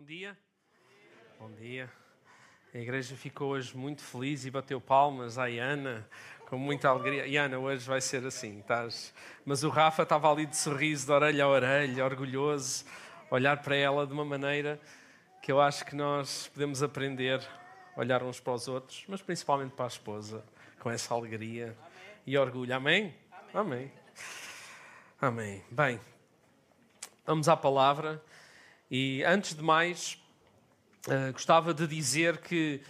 Bom dia. Bom dia. A igreja ficou hoje muito feliz e bateu palmas à Iana com muita alegria. Iana, hoje vai ser assim, estás. Mas o Rafa estava ali de sorriso, de orelha a orelha, orgulhoso, olhar para ela de uma maneira que eu acho que nós podemos aprender a olhar uns para os outros, mas principalmente para a esposa, com essa alegria e orgulho. Amém? Amém. Amém. Bem, vamos à palavra. E antes de mais, uh, gostava de dizer que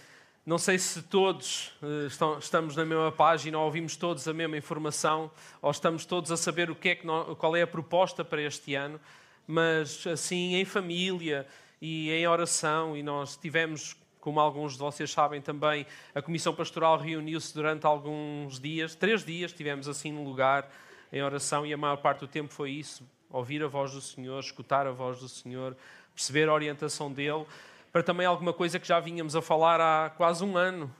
não sei se todos estão, estamos na mesma página ou ouvimos todos a mesma informação ou estamos todos a saber o que é que qual é a proposta para este ano, mas assim em família e em oração e nós tivemos como alguns de vocês sabem também, a Comissão Pastoral reuniu-se durante alguns dias, três dias, tivemos assim no lugar em oração e a maior parte do tempo foi isso, ouvir a voz do Senhor, escutar a voz do Senhor, perceber a orientação dele, para também alguma coisa que já vínhamos a falar há quase um ano,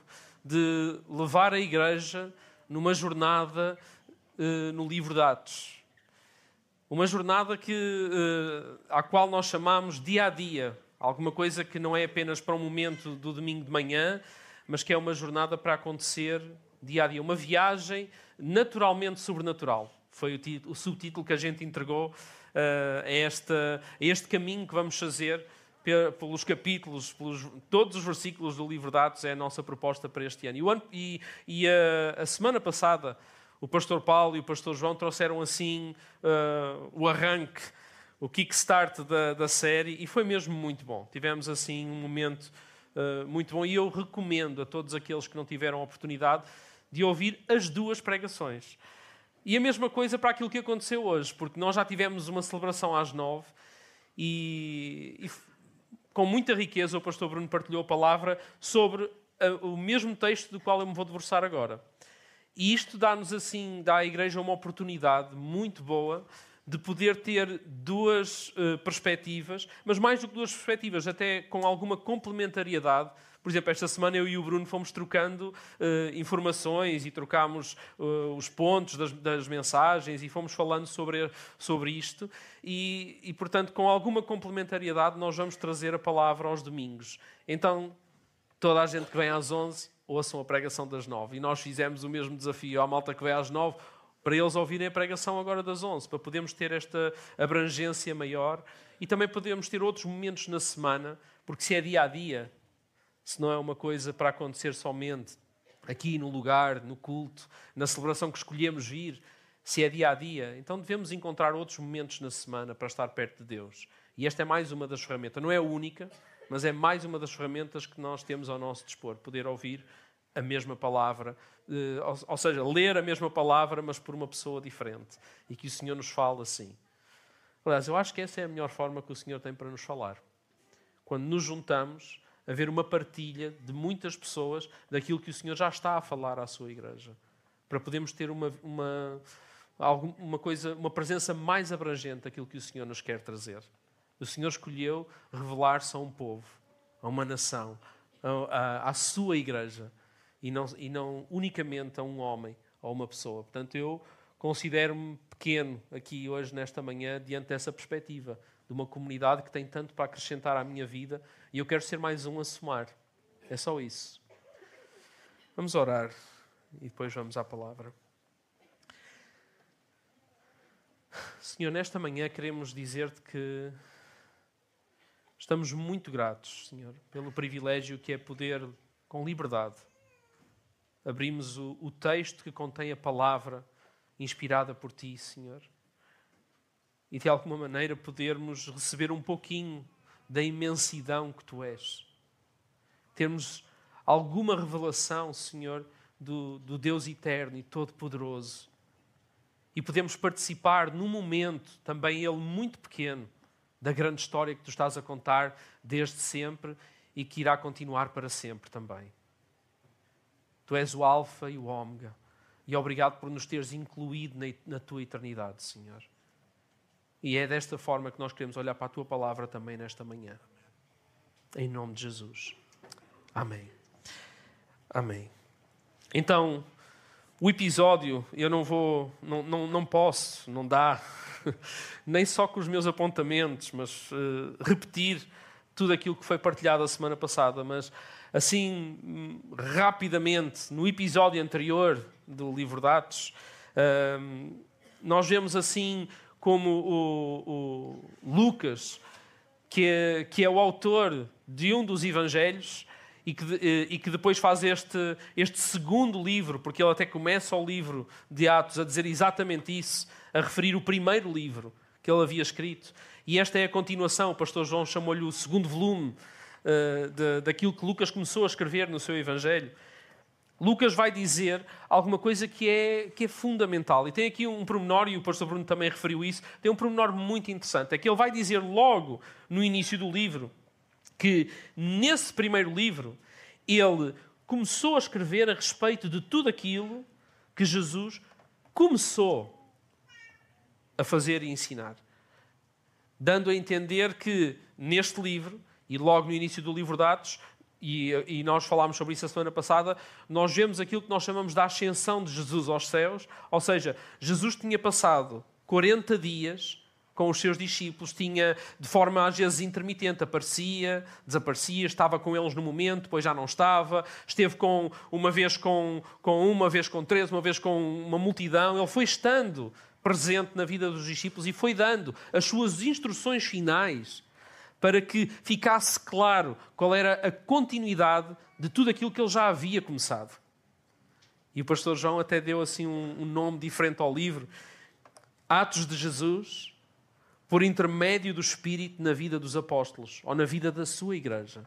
de levar a igreja numa jornada uh, no livro de Atos. Uma jornada que, uh, à qual nós chamamos dia a dia, alguma coisa que não é apenas para um momento do domingo de manhã, mas que é uma jornada para acontecer dia a dia, uma viagem naturalmente sobrenatural. Foi o, o subtítulo que a gente entregou uh, a, esta, a este caminho que vamos fazer pelos capítulos, pelos todos os versículos do livro de Atos é a nossa proposta para este ano. E, ano, e, e a, a, semana passada, o pastor Paulo e o pastor João trouxeram assim uh, o arranque, o kickstart da, da série, e foi mesmo muito bom. Tivemos assim um momento uh, muito bom, e eu recomendo a todos aqueles que não tiveram a oportunidade de ouvir as duas pregações. E a mesma coisa para aquilo que aconteceu hoje, porque nós já tivemos uma celebração às nove e, e com muita riqueza o pastor Bruno partilhou a palavra sobre a, o mesmo texto do qual eu me vou debruçar agora. E isto dá-nos assim, dá à igreja uma oportunidade muito boa de poder ter duas uh, perspectivas, mas mais do que duas perspectivas, até com alguma complementariedade por exemplo, esta semana eu e o Bruno fomos trocando uh, informações e trocámos uh, os pontos das, das, mensagens e fomos falando sobre, sobre isto. E, e, portanto, com alguma complementariedade, nós vamos trazer a palavra aos domingos. Então, toda a gente que vem às 11, ouçam a pregação das 9. E nós fizemos o mesmo desafio à malta que vem às 9 para eles ouvirem a pregação agora das 11, para podermos ter esta abrangência maior e também podemos ter outros momentos na semana, porque se é dia a dia, se não é uma coisa para acontecer somente aqui no lugar, no culto, na celebração que escolhemos vir, se é dia a dia, então devemos encontrar outros momentos na semana para estar perto de Deus. E esta é mais uma das ferramentas, não é a única, mas é mais uma das ferramentas que nós temos ao nosso dispor, poder ouvir a mesma palavra, eh, ou seja, ler a mesma palavra, mas por uma pessoa diferente, e que o Senhor nos fale assim. Aliás, eu acho que essa é a melhor forma que o Senhor tem para nos falar. Quando nos juntamos haver uma partilha de muitas pessoas daquilo que o Senhor já está a falar à sua igreja. Para podermos ter uma, uma, uma, coisa, uma presença mais abrangente daquilo que o Senhor nos quer trazer. O Senhor escolheu revelar-se a um povo, a uma nação, a, à sua igreja, e não, e não unicamente a um homem ou uma pessoa. Portanto, eu considero-me pequeno aqui hoje, nesta manhã, diante dessa perspectiva de uma comunidade que tem tanto para acrescentar à minha vida e eu quero ser mais um a somar. É só isso. Vamos orar e depois vamos à palavra. Senhor, nesta manhã queremos dizer-te que estamos muito gratos, Senhor, pelo privilégio que é poder, com liberdade, abrirmos o, o texto que contém a palavra inspirada por Ti, Senhor e de alguma maneira podermos receber um pouquinho da imensidão que tu és. Termos alguma revelação, Senhor, do, do Deus eterno e todo-poderoso. E podemos participar num momento, também ele muito pequeno, da grande história que tu estás a contar desde sempre e que irá continuar para sempre também. Tu és o Alfa e o Ômega. E obrigado por nos teres incluído na, tua eternidade, Senhor. E é desta forma que nós queremos olhar para a tua palavra também nesta manhã. Em nome de Jesus. Amém. Amém. Então, o episódio, eu não vou, não, não, não posso, não dá, nem só com os meus apontamentos, mas uh, repetir tudo aquilo que foi partilhado a semana passada, mas assim, rapidamente, no episódio anterior do livro de Atos, nós vemos assim como o, o Lucas, que é, que é o autor de um dos evangelhos, e que, eh, e que, depois faz este, este segundo livro, porque ele até começa o livro de Atos a dizer exatamente isso, a referir o primeiro livro que ele havia escrito. E esta é a continuação, o pastor João chamou-lhe o segundo volume uh, de, daquilo que Lucas começou a escrever no seu Evangelho. Lucas vai dizer alguma coisa que é, que é fundamental. E tem aqui um pormenor, e o pastor Bruno também referiu isso, tem um pormenor muito interessante. É que ele vai dizer logo no início do livro que nesse primeiro livro ele começou a escrever a respeito de tudo aquilo que Jesus começou a fazer e ensinar. Dando a entender que neste livro, e logo no início do livro de Atos, e, e, nós falámos sobre isso a semana passada, nós vemos aquilo que nós chamamos da ascensão de Jesus aos céus, ou seja, Jesus tinha passado 40 dias com os seus discípulos, tinha de forma às vezes intermitente, aparecia, desaparecia, estava com eles no momento, depois já não estava, esteve com uma vez com, com uma vez com três, uma vez com uma multidão, ele foi estando presente na vida dos discípulos e foi dando as suas instruções finais para que ficasse claro qual era a continuidade de tudo aquilo que ele já havia começado. E o pastor João até deu assim um, um nome diferente ao livro, Atos de Jesus, por intermédio do Espírito na vida dos apóstolos ou na vida da sua igreja.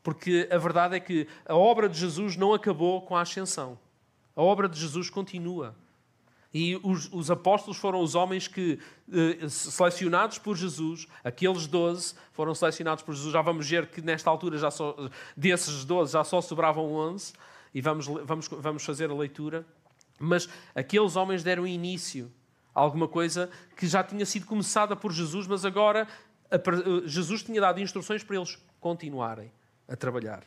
Porque a verdade é que a obra de Jesus não acabou com a ascensão. A obra de Jesus continua. E os, os apóstolos foram os homens que, eh, selecionados por Jesus, aqueles doze foram selecionados por Jesus. Já vamos ver que nesta altura, já só, desses doze, já só sobravam onze. E vamos, vamos, vamos fazer a leitura. Mas aqueles homens deram início Alguma coisa que já tinha sido começada por Jesus, mas agora Jesus tinha dado instruções para eles continuarem a trabalhar.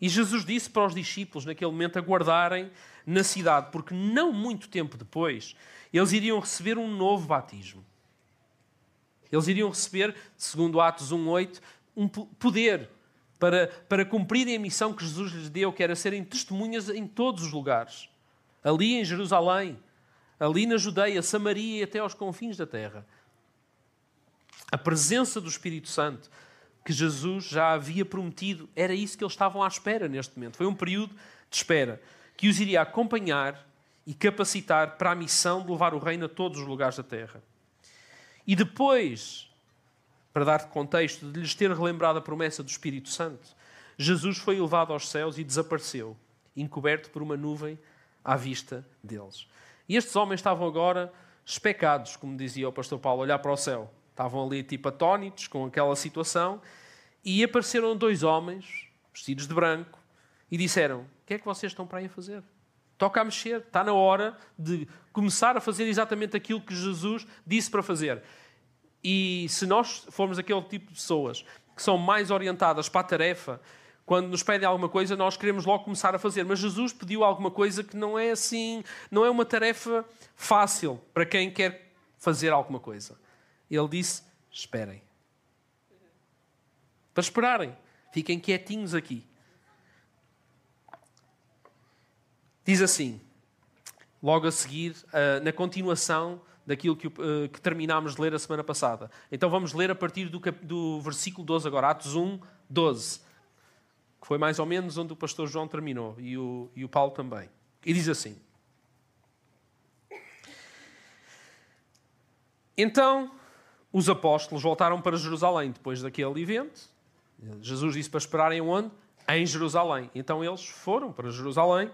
E Jesus disse para os discípulos, naquele momento, aguardarem na cidade, porque não muito tempo depois eles iriam receber um novo batismo. Eles iriam receber, segundo Atos 1,8, um poder para, para cumprirem a missão que Jesus lhes deu, que era serem testemunhas em todos os lugares. Ali em Jerusalém, ali na Judeia, Samaria e até aos confins da terra. A presença do Espírito Santo que Jesus já havia prometido, era isso que eles estavam à espera neste momento. Foi um período de espera que os iria acompanhar e capacitar para a missão de levar o reino a todos os lugares da terra. E depois, para dar contexto, de lhes ter relembrado a promessa do Espírito Santo, Jesus foi levado aos céus e desapareceu, encoberto por uma nuvem à vista deles. E estes homens estavam agora especados, como dizia o pastor Paulo, olhar para o céu. Estavam ali tipo atónitos com aquela situação e apareceram dois homens vestidos de branco e disseram: O que é que vocês estão para aí a fazer? Toca a mexer, está na hora de começar a fazer exatamente aquilo que Jesus disse para fazer. E se nós formos aquele tipo de pessoas que são mais orientadas para a tarefa quando nos pedem alguma coisa, nós queremos logo começar a fazer. Mas Jesus pediu alguma coisa que não é assim, não é uma tarefa fácil para quem quer fazer alguma coisa. Ele disse: esperem. Para esperarem. Fiquem quietinhos aqui. Diz assim, logo a seguir, ah, na continuação daquilo que, ah, que terminámos de ler a semana passada. Então vamos ler a partir do, do versículo 12 agora, Atos 1, 12 que foi mais ou menos onde o pastor João terminou e o, e o Paulo também. E diz assim: Então os apóstolos voltaram para Jerusalém depois daquele evento. Jesus disse para esperarem onde? Em Jerusalém. Então eles foram para Jerusalém,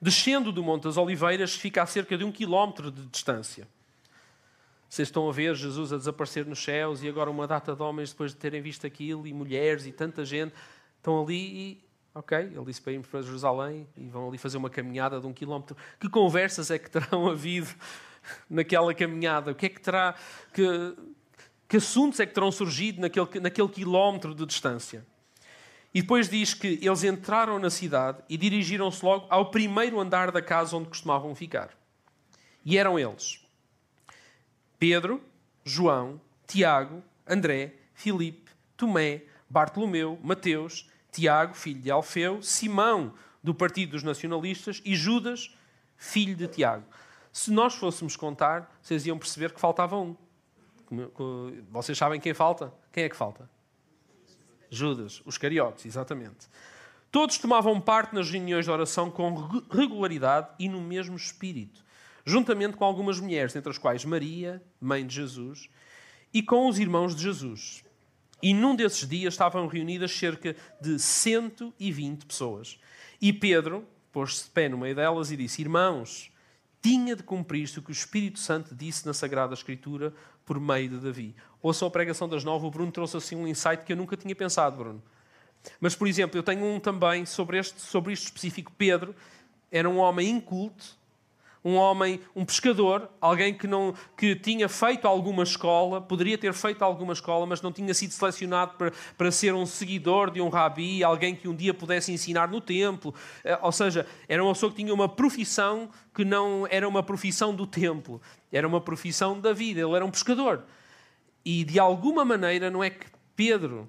descendo do Monte das Oliveiras, que fica a cerca de um quilómetro de distância. Vocês estão a ver Jesus a desaparecer nos céus e agora uma data de homens depois de terem visto aquilo e mulheres e tanta gente Estão ali e, ok, ele disse para irmos para Jerusalém e vão ali fazer uma caminhada de um quilómetro. Que conversas é que terão havido naquela caminhada? O que é que terá, que, que assuntos é que terão surgido naquele, naquele quilómetro de distância? E depois diz que eles entraram na cidade e dirigiram-se logo ao primeiro andar da casa onde costumavam ficar. E eram eles: Pedro, João, Tiago, André, Filipe, Tomé, Bartolomeu, Mateus, Tiago, filho de Alfeu, Simão, do partido dos nacionalistas, e Judas, filho de Tiago. Se nós fôssemos contar, vocês iam perceber que faltava um. Vocês sabem quem falta? Quem é que falta? Judas, os cariotes, exatamente. Todos tomavam parte nas reuniões de oração com regularidade e no mesmo espírito, juntamente com algumas mulheres, entre as quais Maria, mãe de Jesus, e com os irmãos de Jesus. E num desses dias estavam reunidas cerca de 120 pessoas. E Pedro pôs-se de pé no meio delas e disse: Irmãos, tinha de cumprir-se o que o Espírito Santo disse na Sagrada Escritura por meio de Davi. Ouçam a pregação das nove, o Bruno trouxe assim um insight que eu nunca tinha pensado, Bruno. Mas, por exemplo, eu tenho um também sobre, este, sobre isto específico. Pedro era um homem inculto, um homem, um pescador, alguém que, não, que tinha feito alguma escola, poderia ter feito alguma escola, mas não tinha sido selecionado para, para ser um seguidor de um rabi, alguém que um dia pudesse ensinar no templo. Eh, ou seja, era uma pessoa que tinha uma profissão que não era uma profissão do templo, era uma profissão da vida. Ele era um pescador. E de alguma maneira, não é que Pedro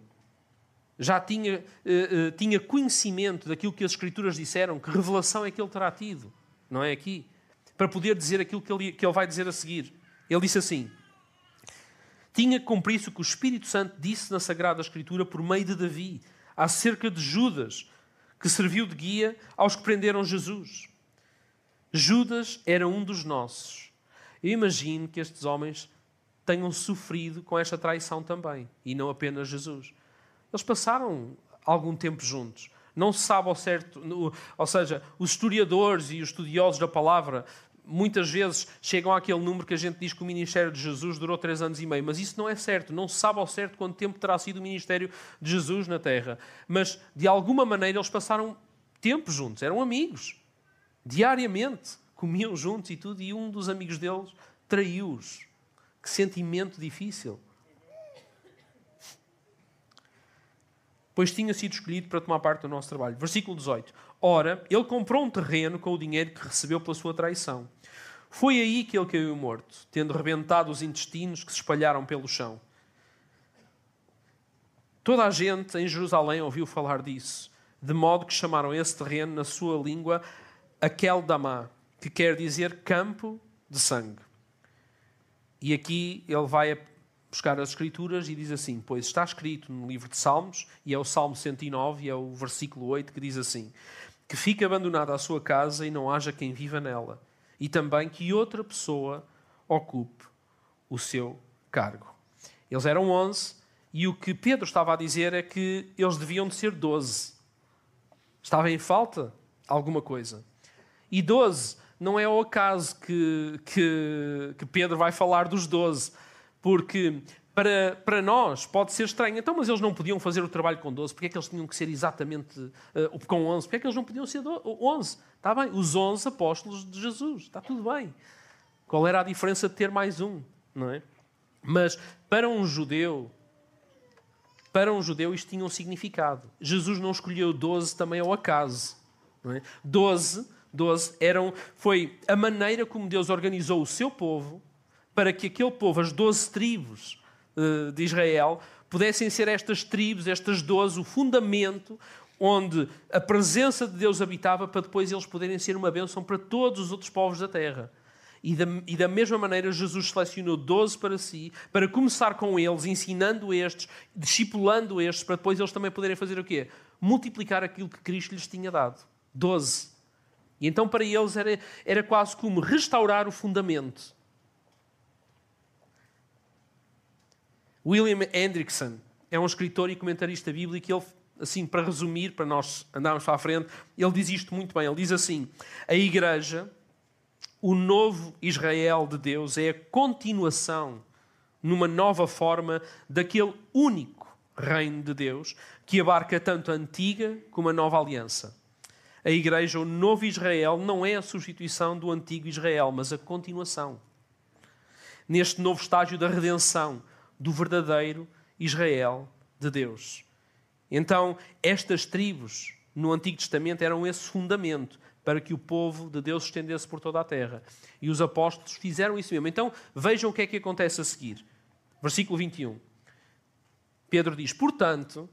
já tinha, uh, uh, tinha conhecimento daquilo que as Escrituras disseram, que revelação é que ele terá tido, não é aqui? Para poder dizer aquilo que ele, que ele vai dizer a seguir. Ele disse assim: Tinha cumprido o que o Espírito Santo disse na Sagrada Escritura por meio de Davi, acerca de Judas, que serviu de guia aos que prenderam Jesus. Judas era um dos nossos. Eu imagino que estes homens tenham sofrido com esta traição também, e não apenas Jesus. Eles passaram algum tempo juntos. Não se sabe ao certo, ou seja, os historiadores e os estudiosos da palavra muitas vezes chegam àquele número que a gente diz que o ministério de Jesus durou três anos e meio, mas isso não é certo. Não se sabe ao certo quanto tempo terá sido o ministério de Jesus na Terra. Mas, de alguma maneira, eles passaram tempo juntos, eram amigos. Diariamente, comiam juntos e tudo, e um dos amigos deles traiu-os. Que sentimento difícil. Pois tinha sido escolhido para tomar parte do nosso trabalho. Versículo 18. Ora, ele comprou um terreno com o dinheiro que recebeu pela sua traição. Foi aí que ele caiu morto, tendo rebentado os intestinos que se espalharam pelo chão. Toda a gente em Jerusalém ouviu falar disso, de modo que chamaram esse terreno, na sua língua, Aquel Damá, que quer dizer campo de sangue. E aqui ele vai buscar as Escrituras e diz assim: Pois está escrito no livro de Salmos, e é o Salmo 109, e é o versículo 8, que diz assim: Que fique abandonada a sua casa e não haja quem viva nela e também que outra pessoa ocupe o seu cargo. Eles eram 11 e o que Pedro estava a dizer é que eles deviam de ser 12. Estava em falta alguma coisa. E 12 não é o acaso que, que, que Pedro vai falar dos 12, porque para, para nós pode ser estranho. Então, mas eles não podiam fazer o trabalho com 12, porque é que eles tinham que ser exatamente uh, com 11? Porque é que eles não podiam ser 11? Está bem, os 11 apóstolos de Jesus, está tudo bem. Qual era a diferença de ter mais um, não é? Mas para um judeu, para um judeu isto tinha um significado. Jesus não escolheu 12 também ao acaso. Não é? 12, 12 eram, foi a maneira como Deus organizou o seu povo para que aquele povo, as 12 tribos, de Israel pudessem ser estas tribos, estas doze, o fundamento onde a presença de Deus habitava para depois eles poderem ser uma bênção para todos os outros povos da terra. E da, e da mesma maneira, Jesus selecionou 12 para si, para começar com eles, ensinando estes, discipulando estes, para depois eles também poderem fazer o quê? Multiplicar aquilo que Cristo lhes tinha dado. 12. E então para eles era, era quase como restaurar o fundamento. William Hendrickson é um escritor e comentarista bíblico e ele, assim, para resumir, para nós andarmos para a frente, ele diz isto muito bem. Ele diz assim: a Igreja, o novo Israel de Deus, é a continuação, numa nova forma, daquele único reino de Deus que abarca tanto a antiga como a nova aliança. A Igreja, o novo Israel, não é a substituição do antigo Israel, mas a continuação. Neste novo estágio da redenção, do verdadeiro Israel de Deus. Então, estas tribos no Antigo Testamento eram esse fundamento para que o povo de Deus se estendesse por toda a terra. E os apóstolos fizeram isso mesmo. Então, vejam o que é que acontece a seguir. Versículo 21. Pedro diz: Portanto,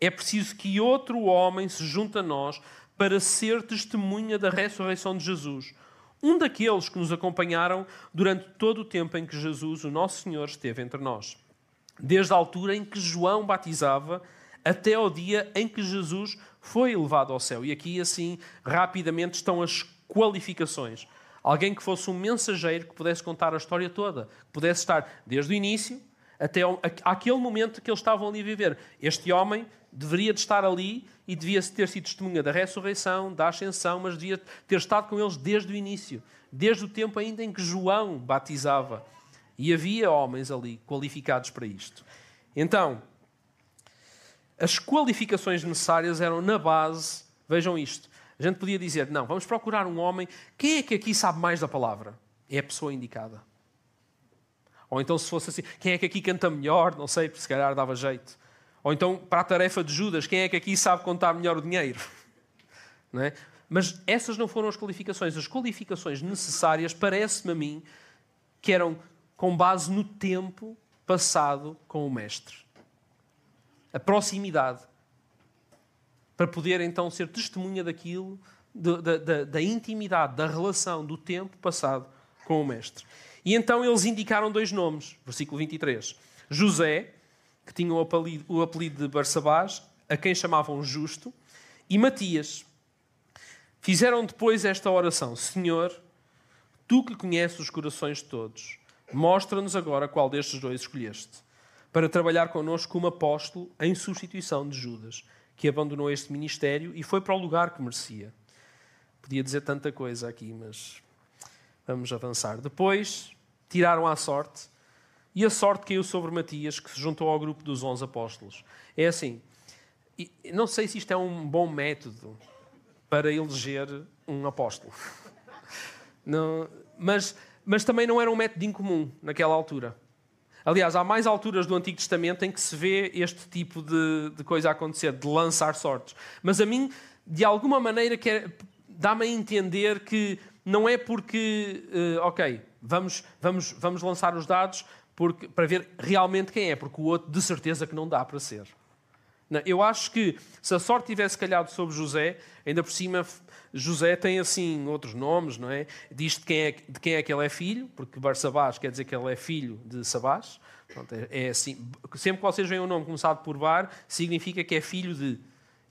é preciso que outro homem se junte a nós para ser testemunha da ressurreição de Jesus. Um daqueles que nos acompanharam durante todo o tempo em que Jesus, o nosso Senhor, esteve entre nós. Desde a altura em que João batizava até ao dia em que Jesus foi elevado ao céu. E aqui, assim, rapidamente estão as qualificações. Alguém que fosse um mensageiro que pudesse contar a história toda, que pudesse estar desde o início até aquele momento que eles estavam ali a viver. Este homem deveria de estar ali e devia ter sido testemunha da ressurreição, da ascensão, mas devia ter estado com eles desde o início, desde o tempo ainda em que João batizava. E havia homens ali qualificados para isto. Então, as qualificações necessárias eram na base, vejam isto. A gente podia dizer, não, vamos procurar um homem. Quem é que aqui sabe mais da palavra? É a pessoa indicada. Ou então, se fosse assim, quem é que aqui canta melhor? Não sei, se calhar dava jeito. Ou então, para a tarefa de Judas, quem é que aqui sabe contar melhor o dinheiro? Não é? Mas essas não foram as qualificações. As qualificações necessárias, parece-me a mim, que eram com base no tempo passado com o Mestre. A proximidade. Para poder então ser testemunha daquilo, da, da, da intimidade, da relação, do tempo passado com o Mestre. E então eles indicaram dois nomes, versículo 23. José, que tinha o apelido, o apelido de Barsabás, a quem chamavam Justo, e Matias. Fizeram depois esta oração: Senhor, tu que conheces os corações de todos, mostra-nos agora qual destes dois escolheste, para trabalhar connosco como apóstolo em substituição de Judas, que abandonou este ministério e foi para o lugar que merecia. Podia dizer tanta coisa aqui, mas Vamos avançar. Depois tiraram à sorte e a sorte caiu sobre Matias, que se juntou ao grupo dos onze apóstolos. É assim, não sei se isto é um bom método para eleger um apóstolo. Não, mas, mas também não era um método incomum naquela altura. Aliás, há mais alturas do Antigo Testamento em que se vê este tipo de, de coisa acontecer, de lançar sortes. Mas a mim, de alguma maneira, dá-me a entender que não é porque, uh, ok, vamos, vamos, vamos lançar os dados porque, para ver realmente quem é, porque o outro de certeza que não dá para ser. Não, eu acho que se a sorte tivesse calhado sobre José, ainda por cima, José tem assim outros nomes, não é? Diz de quem é, de quem é que ele é filho, porque Barsabás quer dizer que ele é filho de Sabás. Pronto, é, é, assim. Sempre que vocês veem um nome começado por Bar, significa que é filho de.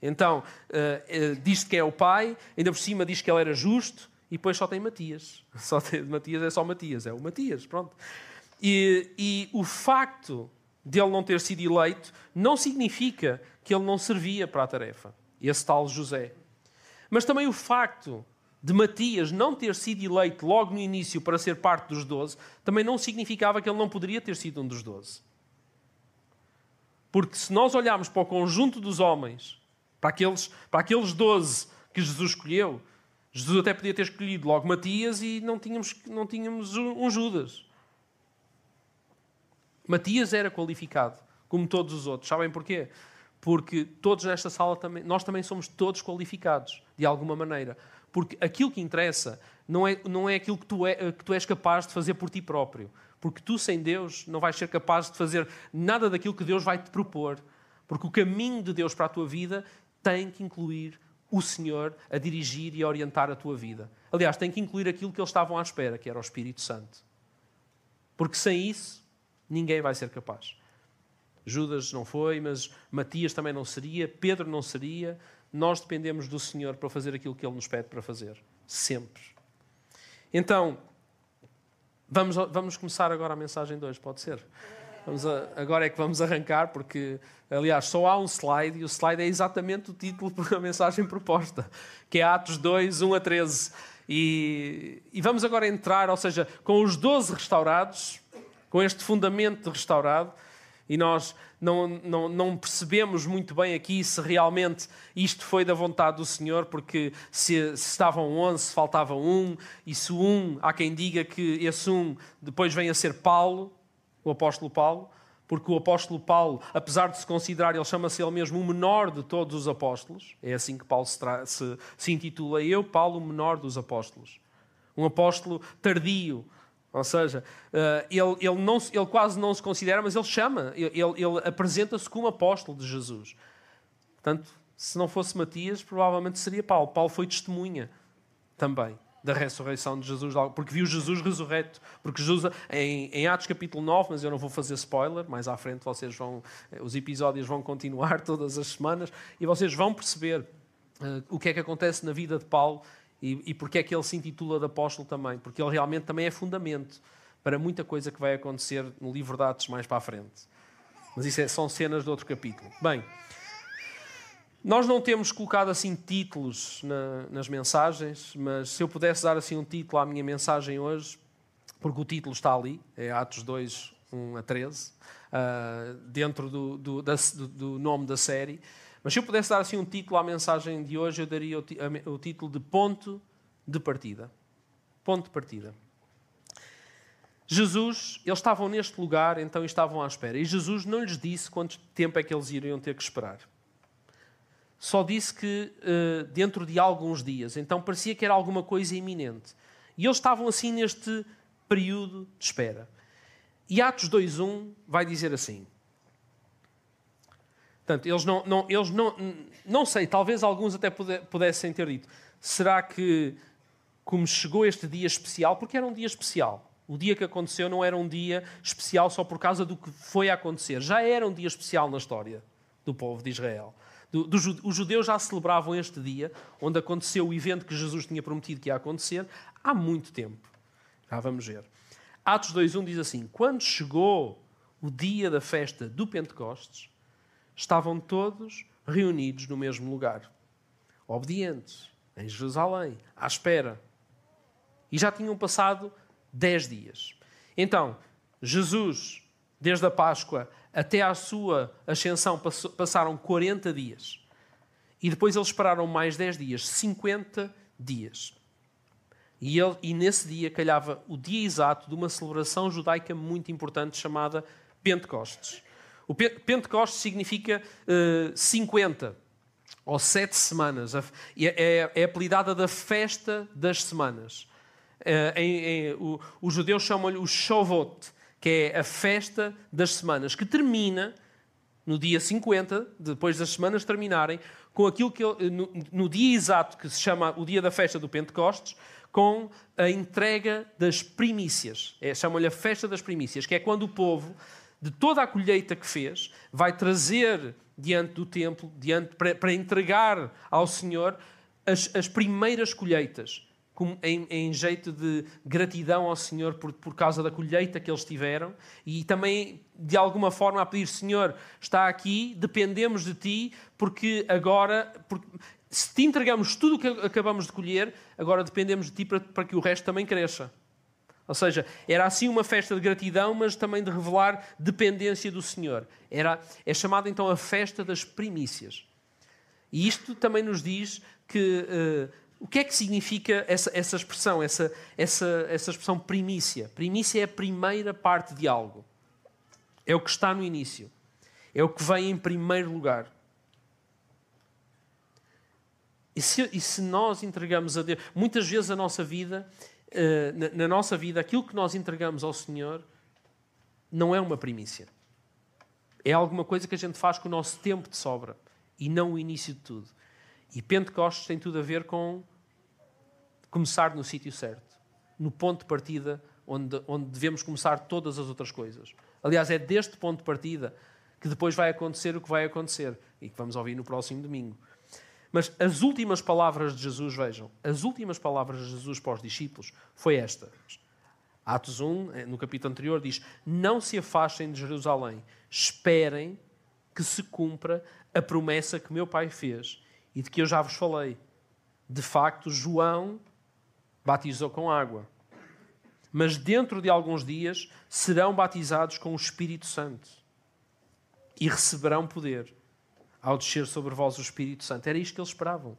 Então, uh, uh, diz de quem é o pai, ainda por cima diz que ele era justo, e depois só tem Matias. Só tem, Matias é só Matias, é o Matias, pronto. E, e o facto de ele não ter sido eleito não significa que ele não servia para a tarefa. Esse tal José. Mas também o facto de Matias não ter sido eleito logo no início para ser parte dos doze, também não significava que ele não poderia ter sido um dos doze. Porque se nós olharmos para o conjunto dos homens, para aqueles, para aqueles doze que Jesus escolheu, Jesus até podia ter escolhido logo Matias e não tínhamos, não tínhamos um Judas. Matias era qualificado, como todos os outros. Sabem porquê? Porque todos nesta sala também, nós também somos todos qualificados, de alguma maneira. Porque aquilo que interessa não é, não é aquilo que tu, é, que tu és capaz de fazer por ti próprio. Porque tu, sem Deus, não vais ser capaz de fazer nada daquilo que Deus vai te propor. Porque o caminho de Deus para a tua vida tem que incluir o Senhor a dirigir e a orientar a tua vida. Aliás, tem que incluir aquilo que eles estavam à espera, que era o Espírito Santo. Porque sem isso, ninguém vai ser capaz. Judas não foi, mas Matias também não seria, Pedro não seria. Nós dependemos do Senhor para fazer aquilo que Ele nos pede para fazer. Sempre. Então, vamos, vamos começar agora a mensagem 2, pode ser? A, agora é que vamos arrancar, porque, aliás, só há um slide e o slide é exatamente o título da mensagem proposta, que é Atos 2, 1 a 13. E, e vamos agora entrar, ou seja, com os 12 restaurados, com este fundamento restaurado, e nós não, não, não, percebemos muito bem aqui se realmente isto foi da vontade do Senhor, porque se, se estavam 11, faltava um, e se um, há quem diga que esse um depois vem a ser Paulo, o apóstolo Paulo, porque o apóstolo Paulo, apesar de se considerar, ele chama-se ele mesmo o menor de todos os apóstolos, é assim que Paulo se, se, se intitula, eu, Paulo, o menor dos apóstolos. Um apóstolo tardio, Ou seja, uh, ele, ele, não, ele quase não se considera, mas ele chama, ele, ele apresenta-se como apóstolo de Jesus. Portanto, se não fosse Matias, provavelmente seria Paulo. Paulo foi testemunha também da ressurreição de Jesus, porque viu Jesus ressurreto. Porque Jesus, em, em, Atos capítulo 9, mas eu não vou fazer spoiler, mais à frente vocês vão, os episódios vão continuar todas as semanas, e vocês vão perceber uh, o que é que acontece na vida de Paulo e, e porque é que ele se intitula de apóstolo também, porque ele realmente também é fundamento para muita coisa que vai acontecer no livro de Atos mais para a frente. Mas isso é, são cenas de outro capítulo. Bem, nós não temos colocado assim títulos na, nas mensagens, mas se eu pudesse dar assim um título à minha mensagem hoje, porque o título está ali, é Atos 2, 1 a 13, uh, ah, dentro do, do, da, do, do, nome da série. Mas se eu pudesse dar assim um título à mensagem de hoje, eu daria o, título de Ponto de Partida. Ponto de Partida. Jesus, eles estavam neste lugar, então estavam à espera. E Jesus não lhes disse quanto tempo é que eles iriam ter que esperar só disse que uh, dentro de alguns dias. Então parecia que era alguma coisa iminente. E eles estavam assim neste período de espera. E Atos 2.1 vai dizer assim. Portanto, eles não, não, eles não, não sei, talvez alguns até pudessem ter dito. Será que, como chegou este dia especial, porque era um dia especial, o dia que aconteceu não era um dia especial só por causa do que foi a acontecer, já era um dia especial na história do povo de Israel. Do, do, os judeus já celebravam este dia, onde aconteceu o evento que Jesus tinha prometido que ia acontecer, há muito tempo. Já vamos ver. Atos 2.1 diz assim, Quando chegou o dia da festa do Pentecostes, estavam todos reunidos no mesmo lugar, obedientes, em Jerusalém, à espera. E já tinham passado dez dias. Então, Jesus, desde a Páscoa até à sua ascensão passaram 40 dias. E depois eles esperaram mais 10 dias, 50 dias. E, ele, e nesse dia calhava o dia exato de uma celebração judaica muito importante chamada Pentecostes. O Pentecostes significa uh, eh, 50 ou sete semanas. É, é, é apelidada da festa das semanas. Uh, em, em, o, os judeus chamam-lhe o Shavuot, que é a festa das semanas, que termina no dia 50, depois das semanas terminarem, com aquilo que no, no dia exato que se chama o dia da festa do Pentecostes, com a entrega das primícias. É, Chamam-lhe a festa das primícias, que é quando o povo, de toda a colheita que fez, vai trazer diante do templo, diante, para, para entregar ao Senhor as, as primeiras colheitas em, em, jeito de gratidão ao Senhor por, por causa da colheita que eles tiveram e também, de alguma forma, a pedir: Senhor, está aqui, dependemos de ti, porque agora, porque, se te entregamos tudo o que acabamos de colher, agora dependemos de ti para, para que o resto também cresça. Ou seja, era assim uma festa de gratidão, mas também de revelar dependência do Senhor. Era, é chamada então a festa das primícias. E isto também nos diz que. Uh, o que é que significa essa, essa expressão, essa, essa, essa expressão primícia? Primícia é a primeira parte de algo. É o que está no início. É o que vem em primeiro lugar. E se, e se nós entregamos a Deus, muitas vezes a nossa vida, na, na nossa vida, aquilo que nós entregamos ao Senhor não é uma primícia. É alguma coisa que a gente faz com o nosso tempo de sobra e não o início de tudo. E Pentecostes tem tudo a ver com começar no sítio certo, no ponto de partida onde, onde devemos começar todas as outras coisas. Aliás, é deste ponto de partida que depois vai acontecer o que vai acontecer e que vamos ouvir no próximo domingo. Mas as últimas palavras de Jesus, vejam, as últimas palavras de Jesus para os discípulos foi esta. Atos 1, eh, no capítulo anterior, diz: Não se afastem de Jerusalém, esperem que se cumpra a promessa que meu Pai fez e de que eu já vos falei. De facto, João batizou com água. Mas dentro de alguns dias serão batizados com o Espírito Santo e receberão poder ao descer sobre vós o Espírito Santo. Era isto que eles esperavam.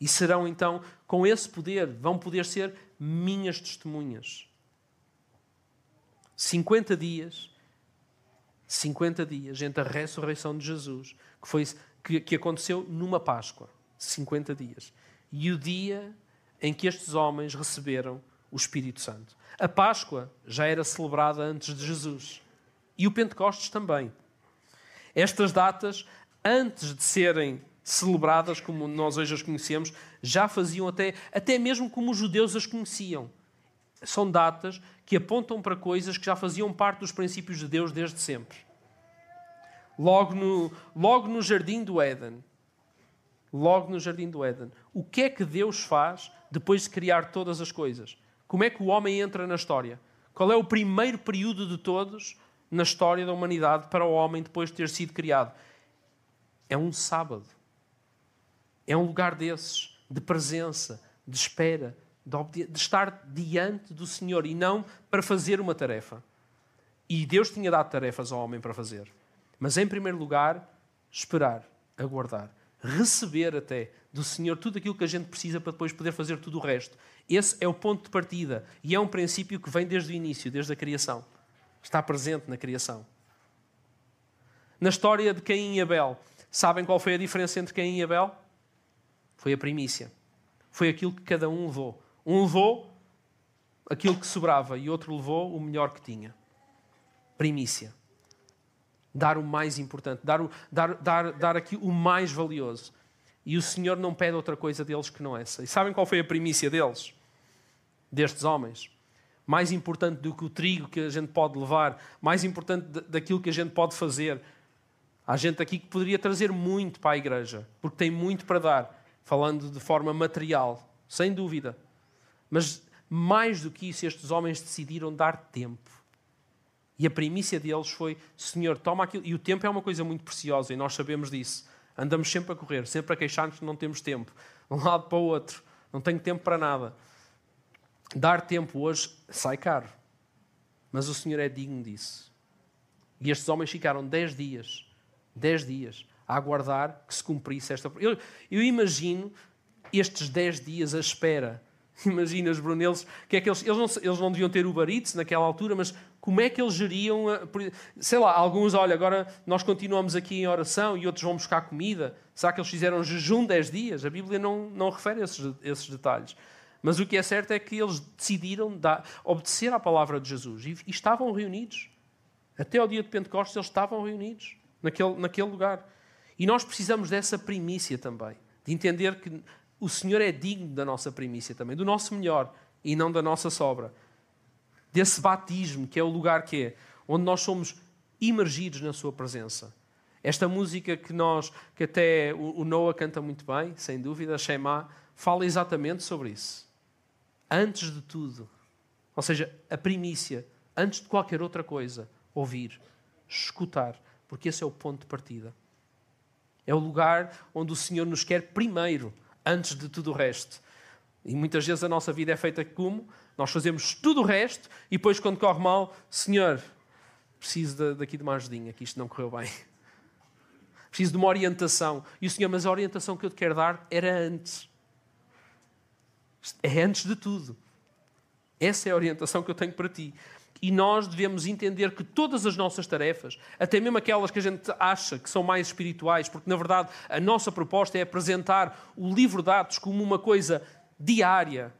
E serão então, com esse poder, vão poder ser minhas testemunhas. 50 dias, 50 dias entre a ressurreição de Jesus, que foi que, que aconteceu numa Páscoa, 50 dias, e o dia em que estes homens receberam o Espírito Santo. A Páscoa já era celebrada antes de Jesus. E o Pentecostes também. Estas datas, antes de serem celebradas como nós hoje as conhecemos, já faziam até, até mesmo como os judeus as conheciam. São datas que apontam para coisas que já faziam parte dos princípios de Deus desde sempre. Logo no, logo no jardim do Éden, logo no jardim do Éden, o que é que Deus faz depois de criar todas as coisas? Como é que o homem entra na história? Qual é o primeiro período de todos na história da humanidade para o homem depois de ter sido criado? É um sábado. É um lugar desses, de presença, de espera, de, de estar diante do Senhor e não para fazer uma tarefa. E Deus tinha dado tarefas ao homem para fazer. Mas, em primeiro lugar, esperar, aguardar, receber até do Senhor tudo aquilo que a gente precisa para depois poder fazer tudo o resto. Esse é o ponto de partida e é um princípio que vem desde o início, desde a criação. Está presente na criação. Na história de Caim e Abel, sabem qual foi a diferença entre Caim e Abel? Foi a primícia. Foi aquilo que cada um levou. Um levou aquilo que sobrava e outro levou o melhor que tinha. Primícia. Dar o mais importante, dar, o, dar, dar, dar aqui o mais valioso. E o Senhor não pede outra coisa deles que não essa. E sabem qual foi a primícia deles? Destes homens? Mais importante do que o trigo que a gente pode levar, mais importante daquilo que a gente pode fazer. Há gente aqui que poderia trazer muito para a igreja, porque tem muito para dar, falando de forma material, sem dúvida. Mas mais do que isso, estes homens decidiram dar tempo. E a primícia deles foi: Senhor, toma aquilo. E o tempo é uma coisa muito preciosa e nós sabemos disso. Andamos sempre a correr, sempre a queixar-nos que não temos tempo. De um lado para o outro. Não tenho tempo para nada. Dar tempo hoje sai caro. Mas o Senhor é digno disso. E estes homens ficaram dez dias, dez dias, a aguardar que se cumprisse esta. Eu, eu imagino estes dez dias à espera. Imaginas, Bruno, eles, que é que eles, eles, não, eles não deviam ter Uber Eats naquela altura, mas como é que eles geriam, a, sei lá, alguns, olha, agora nós continuamos aqui em oração e outros vão buscar comida. Será que eles fizeram jejum 10 dias? A Bíblia não, não refere esses, esses detalhes. Mas o que é certo é que eles decidiram dar, obedecer à palavra de Jesus e, e, estavam reunidos. Até ao dia de Pentecostes eles estavam reunidos naquele, naquele lugar. E nós precisamos dessa primícia também, de entender que o Senhor é digno da nossa primícia também, do nosso melhor e não da nossa sobra desse batismo, que é o lugar que é, onde nós somos imergidos na sua presença. Esta música que nós, que até o Noah canta muito bem, sem dúvida, Shema, fala exatamente sobre isso. Antes de tudo, ou seja, a primícia, antes de qualquer outra coisa, ouvir, escutar, porque esse é o ponto de partida. É o lugar onde o Senhor nos quer primeiro, antes de tudo o resto. E muitas vezes a nossa vida é feita como? Nós fazemos tudo o resto e depois, quando corre mal, Senhor, preciso daqui de uma ajudinha, que isto não correu bem. Preciso de uma orientação. E o Senhor, mas a orientação que eu te quero dar era antes. É antes de tudo. Essa é a orientação que eu tenho para ti. E nós devemos entender que todas as nossas tarefas, até mesmo aquelas que a gente acha que são mais espirituais, porque na verdade a nossa proposta é apresentar o livro de Atos como uma coisa diária,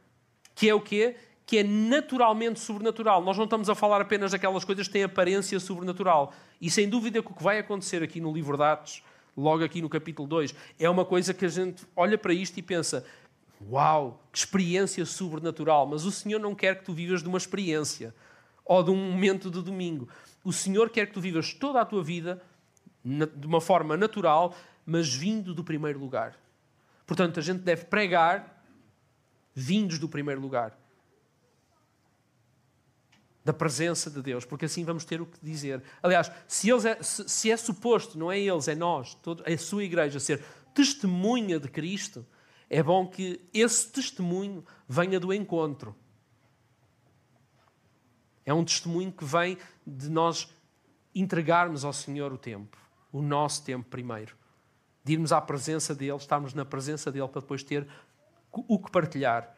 que é o quê? que é naturalmente sobrenatural. Nós não estamos a falar apenas daquelas coisas que têm aparência sobrenatural. E sem dúvida que o que vai acontecer aqui no livro de Atos, logo aqui no capítulo 2, é uma coisa que a gente olha para isto e pensa: Uau, que experiência sobrenatural! Mas o Senhor não quer que tu vivas de uma experiência ou de um momento de domingo. O Senhor quer que tu vivas toda a tua vida de uma forma natural, mas vindo do primeiro lugar. Portanto, a gente deve pregar vindos do primeiro lugar da presença de Deus, porque assim vamos ter o que dizer. Aliás, se, eles é, se, se é suposto, não é eles, é nós, todo, a sua igreja, ser testemunha de Cristo, é bom que esse testemunho venha do encontro. É um testemunho que vem de nós entregarmos ao Senhor o tempo, o nosso tempo primeiro. De irmos à presença dele, estarmos na presença dele para depois ter o que partilhar,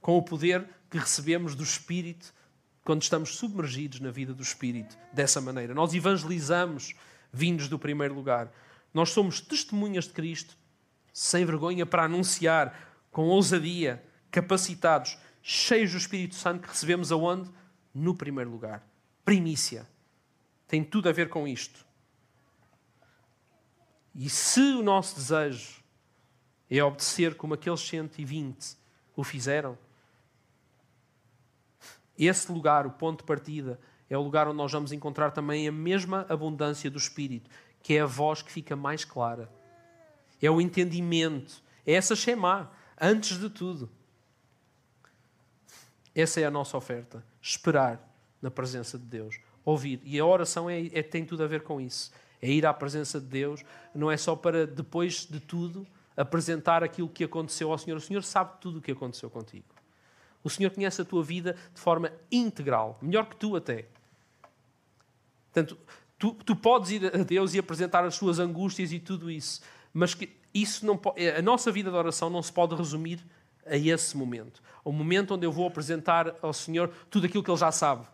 com o poder que recebemos do Espírito quando estamos submergidos na vida do Espírito dessa maneira. Nós evangelizamos vindos do primeiro lugar. Nós somos testemunhas de Cristo, sem vergonha, para anunciar com ousadia, capacitados, cheios do Espírito Santo que recebemos aonde? No primeiro lugar. Primícia. Tem tudo a ver com isto. E se o nosso desejo é obedecer como aqueles 120 o fizeram, esse lugar, o ponto de partida, é o lugar onde nós vamos encontrar também a mesma abundância do Espírito, que é a voz que fica mais clara. É o entendimento. É essa Shema, antes de tudo. Essa é a nossa oferta. Esperar na presença de Deus. Ouvir. E a oração é, é, tem tudo a ver com isso. É ir à presença de Deus, não é só para, depois de tudo, apresentar aquilo que aconteceu ao Senhor. O Senhor sabe tudo o que aconteceu contigo. O Senhor conhece a tua vida de forma integral, melhor que tu até. Portanto, tu, tu podes ir a Deus e apresentar as tuas angústias e tudo isso, mas que isso não a nossa vida de oração não se pode resumir a esse momento. O momento onde eu vou apresentar ao Senhor tudo aquilo que Ele já sabe.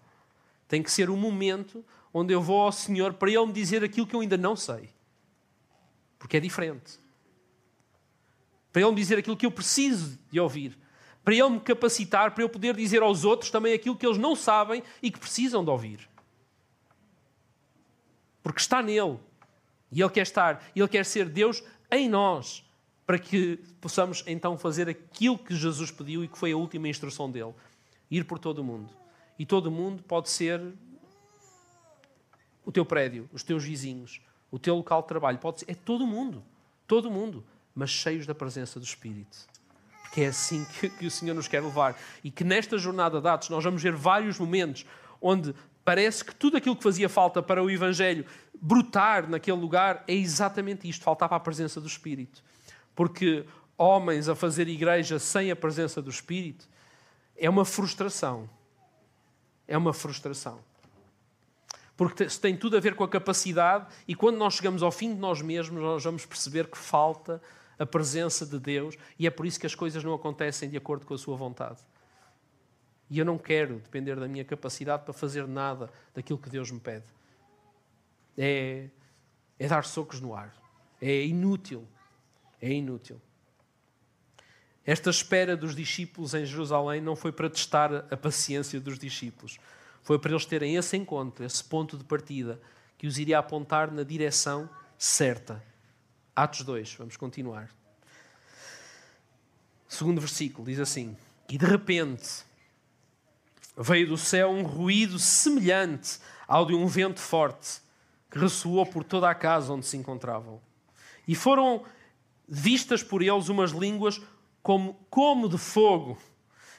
Tem que ser o momento onde eu vou ao Senhor para Ele me dizer aquilo que eu ainda não sei. Porque é diferente. Para Ele me dizer aquilo que eu preciso de ouvir para Ele me capacitar, para eu poder dizer aos outros também aquilo que eles não sabem e que precisam de ouvir. Porque está nele. E Ele quer estar. E Ele quer ser Deus em nós. Para que possamos então fazer aquilo que Jesus pediu e que foi a última instrução dele: ir por todo o mundo. E todo o mundo pode ser o teu prédio, os teus vizinhos, o teu local de trabalho. Pode ser, é todo o mundo. Todo o mundo. Mas cheios da presença do Espírito que é assim que, que, o Senhor nos quer levar. E que nesta jornada de Atos nós vamos ver vários momentos onde parece que tudo aquilo que fazia falta para o Evangelho brotar naquele lugar é exatamente isto: faltava a presença do Espírito. Porque homens a fazer igreja sem a presença do Espírito é uma frustração. É uma frustração. Porque tem tudo a ver com a capacidade, e quando nós chegamos ao fim de nós mesmos, nós vamos perceber que falta a presença de Deus e é por isso que as coisas não acontecem de acordo com a sua vontade. E eu não quero depender da minha capacidade para fazer nada daquilo que Deus me pede. É, é dar socos no ar. É inútil. É inútil. Esta espera dos discípulos em Jerusalém não foi para testar a paciência dos discípulos. Foi para eles terem esse encontro, esse ponto de partida, que os iria apontar na direção certa. Atos 2, vamos continuar. Segundo versículo, diz assim: E de repente veio do céu um ruído semelhante ao de um vento forte que ressoou por toda a casa onde se encontravam. E foram vistas por eles umas línguas como, como de fogo.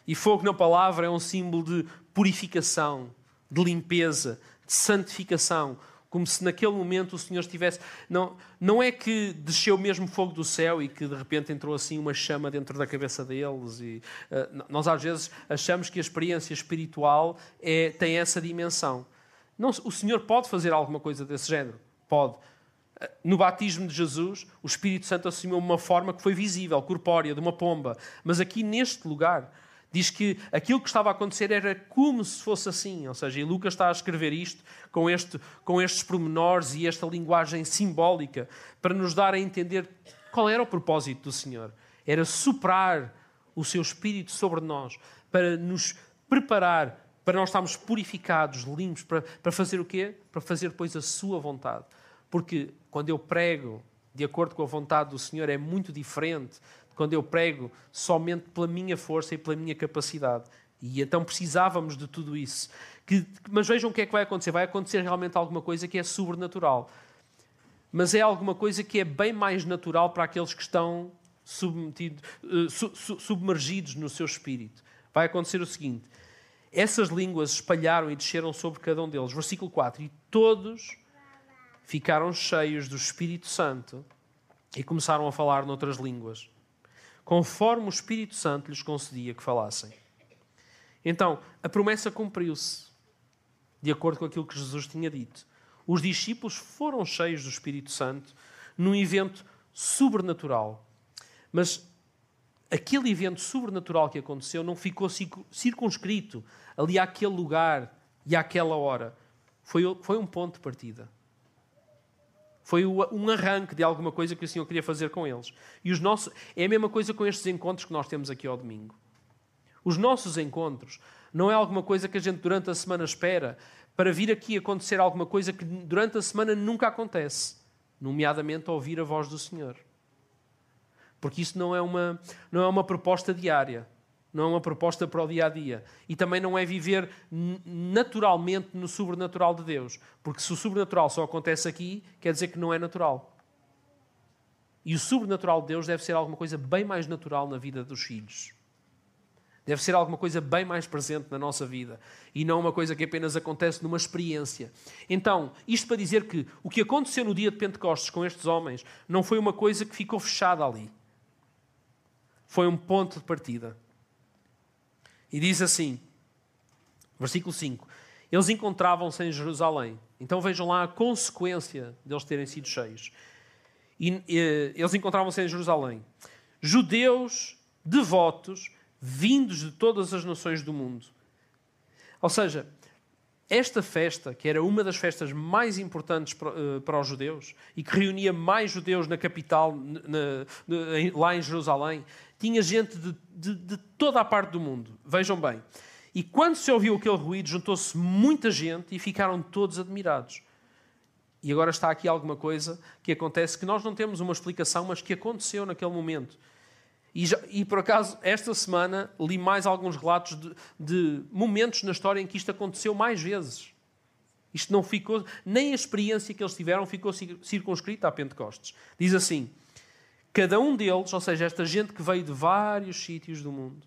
E fogo, na palavra, é um símbolo de purificação, de limpeza, de santificação como se naquele momento o Senhor estivesse. Não, não é que desceu mesmo fogo do céu e que de repente entrou assim uma chama dentro da cabeça deles. E, uh, nós às vezes achamos que a experiência espiritual é, tem essa dimensão. Não, o Senhor pode fazer alguma coisa desse género? Pode. No batismo de Jesus, o Espírito Santo assumiu uma forma que foi visível, corpórea, de uma pomba. Mas aqui neste lugar, diz que aquilo que estava a acontecer era como se fosse assim. Ou seja, e Lucas está a escrever isto com, este, com estes pormenores e esta linguagem simbólica para nos dar a entender qual era o propósito do Senhor. Era soprar o seu Espírito sobre nós para nos preparar para nós estarmos purificados, limpos, para, para fazer o quê? Para fazer depois a sua vontade. Porque quando eu prego de acordo com a vontade do Senhor é muito diferente quando eu prego somente pela minha força e pela minha capacidade. E então precisávamos de tudo isso. Que, mas vejam o que é que vai acontecer. Vai acontecer realmente alguma coisa que é sobrenatural. Mas é alguma coisa que é bem mais natural para aqueles que estão uh, su, su, submergidos no seu espírito. Vai acontecer o seguinte: essas línguas espalharam e desceram sobre cada um deles. Versículo 4: E todos ficaram cheios do Espírito Santo e começaram a falar noutras línguas conforme o Espírito Santo lhes concedia que falassem. Então, a promessa cumpriu-se, de acordo com aquilo que Jesus tinha dito. Os discípulos foram cheios do Espírito Santo num evento sobrenatural. Mas aquele evento sobrenatural que aconteceu não ficou circunscrito ali àquele lugar e àquela hora. Foi, foi um ponto de partida. Foi um arranque de alguma coisa que o Senhor queria fazer com eles. E os nossos, é a mesma coisa com estes encontros que nós temos aqui ao domingo. Os nossos encontros não é alguma coisa que a gente durante a semana espera para vir aqui acontecer alguma coisa que durante a semana nunca acontece, nomeadamente ouvir a voz do Senhor. Porque isso não é uma, não é uma proposta diária, não é uma proposta para o dia a dia. E também não é viver naturalmente no sobrenatural de Deus. Porque se o sobrenatural só acontece aqui, quer dizer que não é natural. E o sobrenatural de Deus deve ser alguma coisa bem mais natural na vida dos filhos. Deve ser alguma coisa bem mais presente na nossa vida e não uma coisa que apenas acontece numa experiência. Então, isto para dizer que o que aconteceu no dia de Pentecostes com estes homens não foi uma coisa que ficou fechada ali. Foi um ponto de partida. E diz assim, versículo 5: Eles encontravam-se em Jerusalém. Então vejam lá a consequência deles terem sido cheios. E, e eles encontravam-se em Jerusalém. Judeus devotos vindos de todas as nações do mundo. Ou seja, esta festa, que era uma das festas mais importantes para, para os judeus e que reunia mais judeus na capital, na, na, lá em Jerusalém, tinha gente de, de, de, toda a parte do mundo. Vejam bem. E quando se ouviu aquele ruído, juntou-se muita gente e ficaram todos admirados. E agora está aqui alguma coisa que acontece que nós não temos uma explicação, mas que aconteceu naquele momento. E, já, e, por acaso, esta semana li mais alguns relatos de, de, momentos na história em que isto aconteceu mais vezes. Isto não ficou, nem a experiência que eles tiveram ficou circunscrita a Pentecostes. Diz assim: cada um deles, ou seja, esta gente que veio de vários sítios do mundo,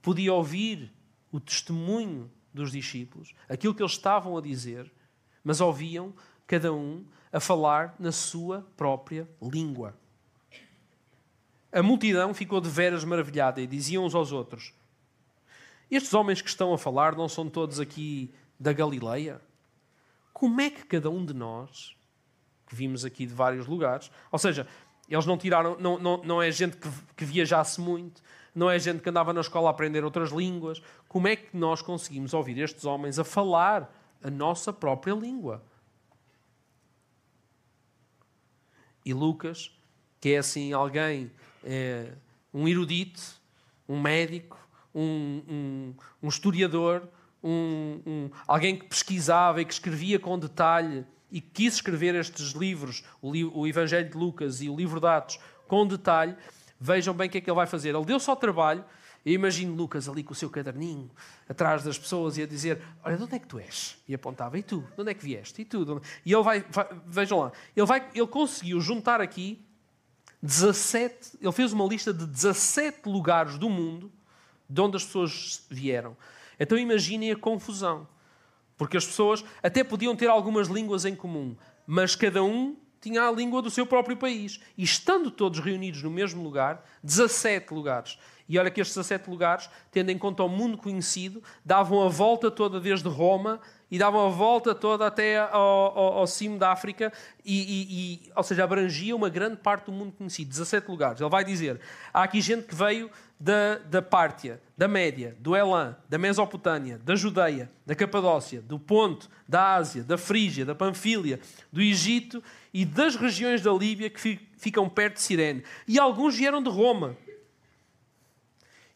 podia ouvir o testemunho dos discípulos, aquilo que eles estavam a dizer, mas ouviam cada um a falar na sua própria língua. A multidão ficou de veras maravilhada e diziam uns aos outros: Estes homens que estão a falar não são todos aqui da Galileia? Como é que cada um de nós, que vimos aqui de vários lugares, ou seja, eles não tiraram, não, não, não é gente que, que viajasse muito, não é gente que andava na escola a aprender outras línguas. Como é que nós conseguimos ouvir estes homens a falar a nossa própria língua? E Lucas, que é assim alguém é, um erudito, um médico, um, um, um historiador, um, alguém que pesquisava e que escrevia com detalhe e que quis escrever estes livros, o, li o Evangelho de Lucas e o livro de Atos, com detalhe, vejam bem o que é que ele vai fazer. Ele deu só trabalho. Eu imagino Lucas ali com o seu caderninho, atrás das pessoas e a dizer: Olha, de onde é que tu és? E apontava: E tu? De onde é que vieste? E tu? E ele vai, vai vejam lá, ele, vai, ele conseguiu juntar aqui 17, ele fez uma lista de 17 lugares do mundo de onde as pessoas vieram. Então imaginem a confusão. Porque as pessoas até podiam ter algumas línguas em comum, mas cada um tinha a língua do seu próprio país. E estando todos reunidos no mesmo lugar, 17 lugares. E olha que estes 17 lugares, tendo em conta o mundo conhecido, davam a volta toda desde Roma e davam a volta toda até ao, ao, ao cimo da África, e, e, e, ou seja, abrangia uma grande parte do mundo conhecido, 17 lugares. Ele vai dizer: há aqui gente que veio da, da Pártia, da Média, do Elã, da Mesopotâmia, da Judeia, da Capadócia, do Ponto, da Ásia, da Frígia, da Panfilha, do Egito e das regiões da Líbia que ficam perto de Cirene. E alguns vieram de Roma.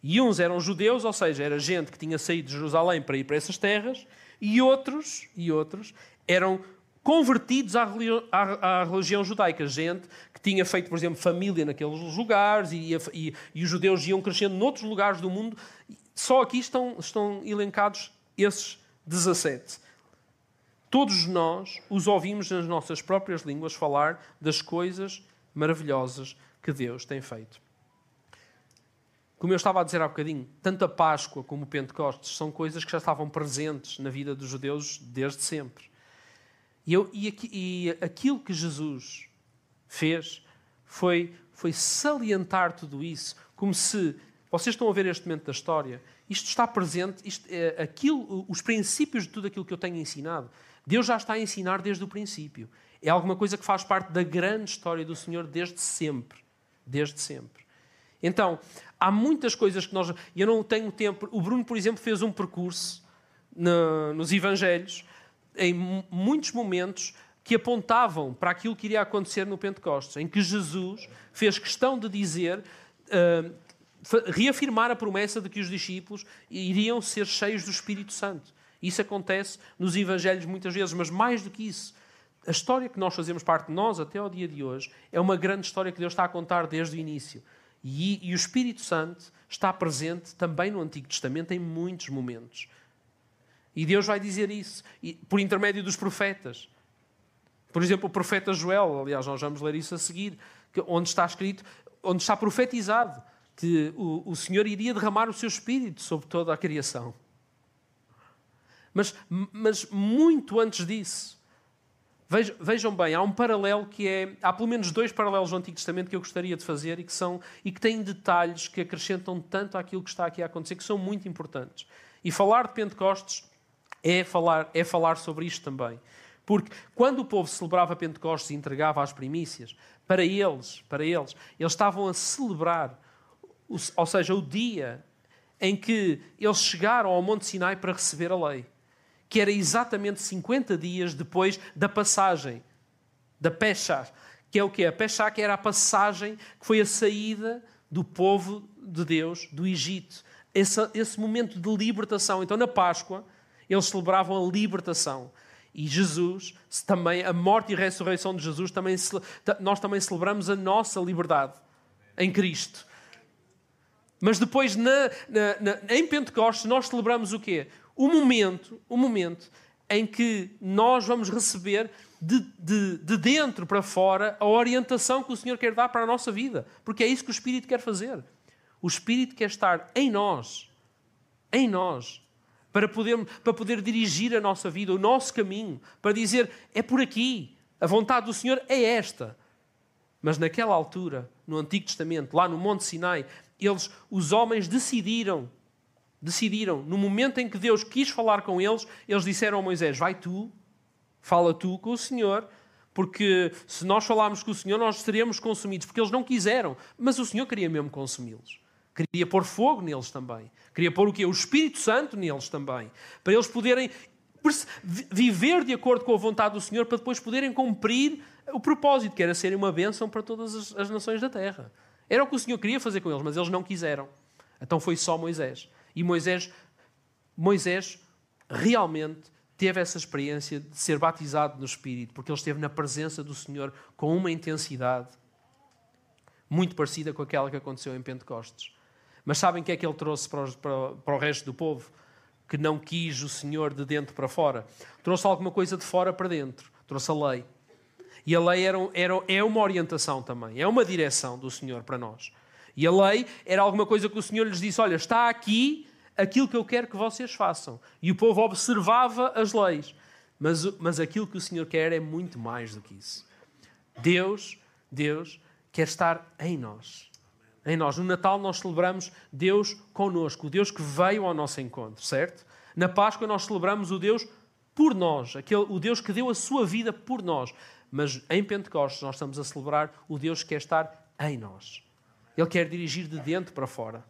E uns eram judeus, ou seja, era gente que tinha saído de Jerusalém para ir para essas terras, e outros, e outros eram convertidos à, à, à, religião judaica. Gente que tinha feito, por exemplo, família naqueles lugares e, e, e, os judeus iam crescendo noutros lugares do mundo. Só aqui estão, estão elencados esses 17. Todos nós os ouvimos nas nossas próprias línguas falar das coisas maravilhosas que Deus tem feito. Como eu estava a dizer há bocadinho, tanto a Páscoa como o Pentecostes são coisas que já estavam presentes na vida dos judeus desde sempre. E, eu, e, aquilo que Jesus fez foi, foi salientar tudo isso, como se vocês estão a ver este momento da história, isto está presente, isto, é, aquilo, os princípios de tudo aquilo que eu tenho ensinado, Deus já está a ensinar desde o princípio. É alguma coisa que faz parte da grande história do Senhor desde sempre. Desde sempre. Então, há muitas coisas que nós. Eu não tenho tempo. O Bruno, por exemplo, fez um percurso no, nos Evangelhos, em muitos momentos, que apontavam para aquilo que iria acontecer no Pentecostes, em que Jesus fez questão de dizer. Uh, reafirmar a promessa de que os discípulos iriam ser cheios do Espírito Santo. Isso acontece nos Evangelhos muitas vezes, mas mais do que isso, a história que nós fazemos parte de nós até ao dia de hoje é uma grande história que Deus está a contar desde o início. E, e o Espírito Santo está presente também no Antigo Testamento em muitos momentos. E Deus vai dizer isso por intermédio dos profetas. Por exemplo, o profeta Joel, aliás, nós vamos ler isso a seguir, onde está escrito, onde está profetizado que o, o Senhor iria derramar o seu espírito sobre toda a criação. Mas, mas muito antes disso, vejam, bem, há um paralelo que é. Há pelo menos dois paralelos no Antigo Testamento que eu gostaria de fazer e que, são, e que têm detalhes que acrescentam tanto àquilo que está aqui a acontecer, que são muito importantes. E falar de Pentecostes é falar, é falar sobre isto também. Porque quando o povo celebrava Pentecostes e entregava as primícias, para eles, para eles, eles estavam a celebrar ou seja, o dia em que eles chegaram ao Monte Sinai para receber a lei, que era exatamente 50 dias depois da passagem da Pesach, que é o que A Pesach que era a passagem que foi a saída do povo de Deus do Egito. Esse, esse momento de libertação. Então, na Páscoa, eles celebravam a libertação. E Jesus, também, a morte e a ressurreição de Jesus, também, nós também celebramos a nossa liberdade em Cristo. Mas depois, na, na, na, em Pentecostes, nós celebramos o quê? O momento, o momento em que nós vamos receber de, de, de dentro para fora a orientação que o Senhor quer dar para a nossa vida. Porque é isso que o Espírito quer fazer. O Espírito quer estar em nós. Em nós. Para poder, para poder dirigir a nossa vida, o nosso caminho. Para dizer, é por aqui. A vontade do Senhor é esta. Mas naquela altura, no Antigo Testamento, lá no Monte Sinai, eles, os homens decidiram, decidiram, no momento em que Deus quis falar com eles, eles disseram a Moisés: Vai tu, fala tu com o Senhor, porque se nós falarmos com o Senhor, nós seremos consumidos, porque eles não quiseram, mas o Senhor queria mesmo consumi-los. Queria pôr fogo neles também. Queria pôr o quê? O Espírito Santo neles também. Para eles poderem viver de acordo com a vontade do Senhor, para depois poderem cumprir o propósito, que era serem uma bênção para todas as, as nações da terra. Era o que o Senhor queria fazer com eles, mas eles não quiseram. Então foi só Moisés. E Moisés, Moisés realmente teve essa experiência de ser batizado no Espírito, porque ele esteve na presença do Senhor com uma intensidade muito parecida com aquela que aconteceu em Pentecostes. Mas sabem o que é que ele trouxe para, para, para o resto do povo? Que não quis o Senhor de dentro para fora. Trouxe alguma coisa de fora para dentro. Trouxe a lei. E a lei era, era, é uma orientação também, é uma direção do Senhor para nós. E a lei era alguma coisa que o Senhor lhes disse: olha, está aqui aquilo que eu quero que vocês façam. E o povo observava as leis. Mas, mas aquilo que o Senhor quer é muito mais do que isso. Deus, Deus quer estar em nós. Em nós. No Natal nós celebramos Deus conosco, o Deus que veio ao nosso encontro, certo? Na Páscoa nós celebramos o Deus por nós, aquele, o Deus que deu a sua vida por nós. Mas em Pentecostes nós estamos a celebrar o Deus que quer estar em nós. Ele quer dirigir de dentro para fora.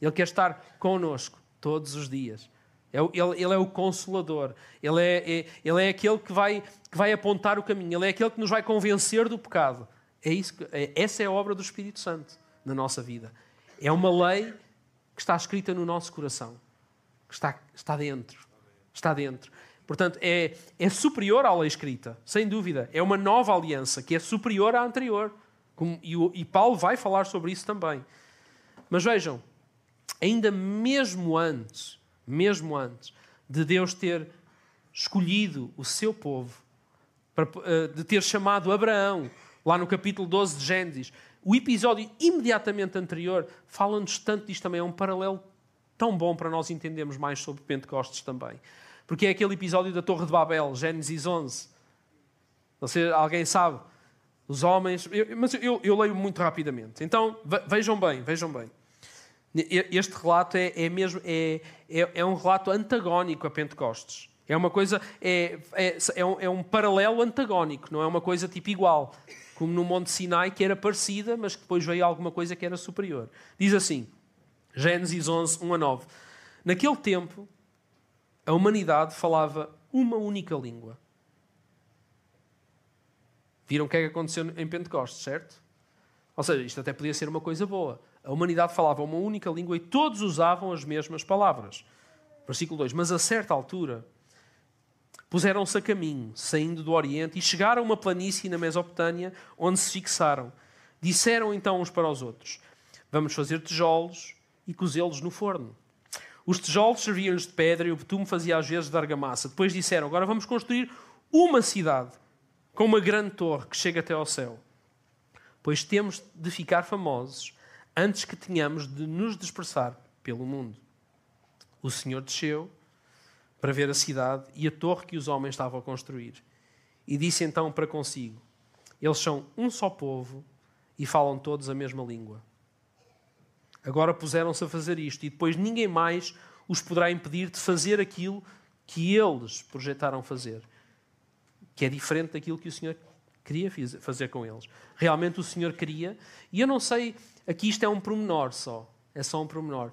Ele quer estar conosco todos os dias. É ele, ele é o consolador. Ele é, é, ele é aquele que vai, que vai apontar o caminho. Ele é aquele que nos vai convencer do pecado. É isso que, é, essa é a obra do Espírito Santo na nossa vida. É uma lei que está escrita no nosso coração. Que está, está dentro. Está dentro. Portanto, é, é superior à lei escrita, sem dúvida. É uma nova aliança que é superior à anterior. E, e Paulo vai falar sobre isso também. Mas vejam, ainda mesmo antes, mesmo antes de Deus ter escolhido o seu povo, eh, de ter chamado Abraão, lá no capítulo 12 de Gênesis, o episódio imediatamente anterior fala-nos tanto disto também. É um paralelo tão bom para nós entendermos mais sobre Pentecostes também. Porque é aquele episódio da Torre de Babel, Gênesis 11. Você, alguém sabe? Os homens. Eu, mas eu, eu, leio muito rapidamente. Então, vejam bem, vejam bem. Este relato é, é mesmo é, é, é, um relato antagónico a Pentecostes. É uma coisa. É, é, é, um, é um paralelo antagónico, não é uma coisa tipo igual. Como no Monte Sinai, que era parecida, mas que depois veio alguma coisa que era superior. Diz assim, Gênesis 11, 1 a 9. Naquele tempo, a humanidade falava uma única língua. Viram o que é que aconteceu em Pentecostes, certo? Ou seja, isto até podia ser uma coisa boa. A humanidade falava uma única língua e todos usavam as mesmas palavras. Versículo 2: Mas a certa altura puseram-se a caminho, saindo do Oriente, e chegaram a uma planície na Mesopotâmia, onde se fixaram. Disseram então uns para os outros: Vamos fazer tijolos e cozê-los no forno. Os tijolos serviam-lhes de pedra e o betume fazia às vezes de argamassa. Depois disseram: Agora vamos construir uma cidade com uma grande torre que chega até ao céu. Pois temos de ficar famosos antes que tenhamos de nos dispersar pelo mundo. O Senhor desceu para ver a cidade e a torre que os homens estavam a construir. E disse então para consigo: Eles são um só povo e falam todos a mesma língua. Agora puseram-se a fazer isto e depois ninguém mais os poderá impedir de fazer aquilo que eles projetaram fazer, que é diferente daquilo que o Senhor queria fazer com eles. Realmente o Senhor queria, e eu não sei, aqui isto é um promenor só, é só um promenor,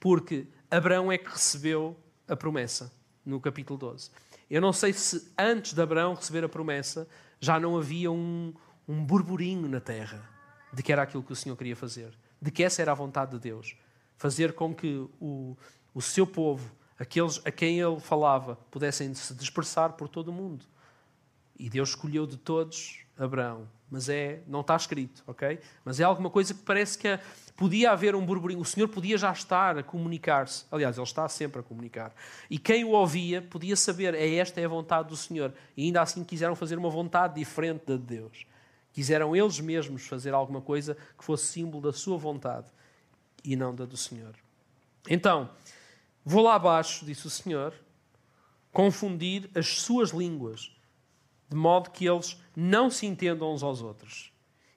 porque Abraão é que recebeu a promessa, no capítulo 12. Eu não sei se antes de Abraão receber a promessa já não havia um, um burburinho na terra de que era aquilo que o Senhor queria fazer, de que essa era a vontade de Deus. Fazer com que o, o seu povo, aqueles a quem ele falava, pudessem se dispersar por todo o mundo. E Deus escolheu de todos Abraão. Mas é, não está escrito, ok? Mas é alguma coisa que parece que podia haver um burburinho. O Senhor podia já estar a comunicar-se. Aliás, Ele está sempre a comunicar. E quem o ouvia podia saber, é esta é a vontade do Senhor. E ainda assim quiseram fazer uma vontade diferente da de Deus. Quiseram eles mesmos fazer alguma coisa que fosse símbolo da sua vontade e não da do Senhor. Então, vou lá abaixo, disse o Senhor, confundir as suas línguas de modo que eles não se entendam uns aos outros.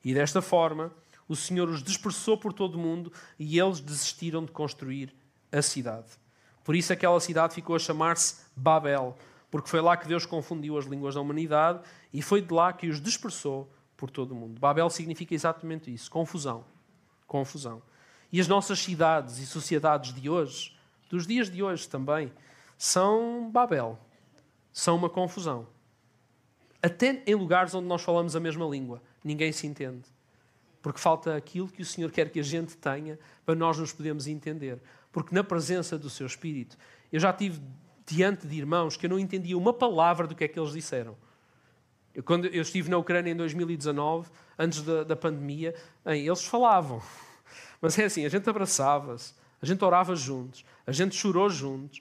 E desta forma, o Senhor os dispersou por todo o mundo e eles desistiram de construir a cidade. Por isso, aquela cidade ficou a chamar-se Babel, porque foi lá que Deus confundiu as línguas da humanidade e foi de lá que os dispersou por todo o mundo. Babel significa exatamente isso: confusão. Confusão. E as nossas cidades e sociedades de hoje, dos dias de hoje também, são Babel. São uma confusão. Até em lugares onde nós falamos a mesma língua, ninguém se entende. Porque falta aquilo que o Senhor quer que a gente tenha para nós nos podermos entender. Porque na presença do seu Espírito, eu já tive diante de irmãos que eu não entendia uma palavra do que é que eles disseram. Eu, quando eu estive na Ucrânia em 2019, antes da, da pandemia, eles falavam. Mas é assim, a gente abraçava-se, a gente orava juntos, a gente chorou juntos.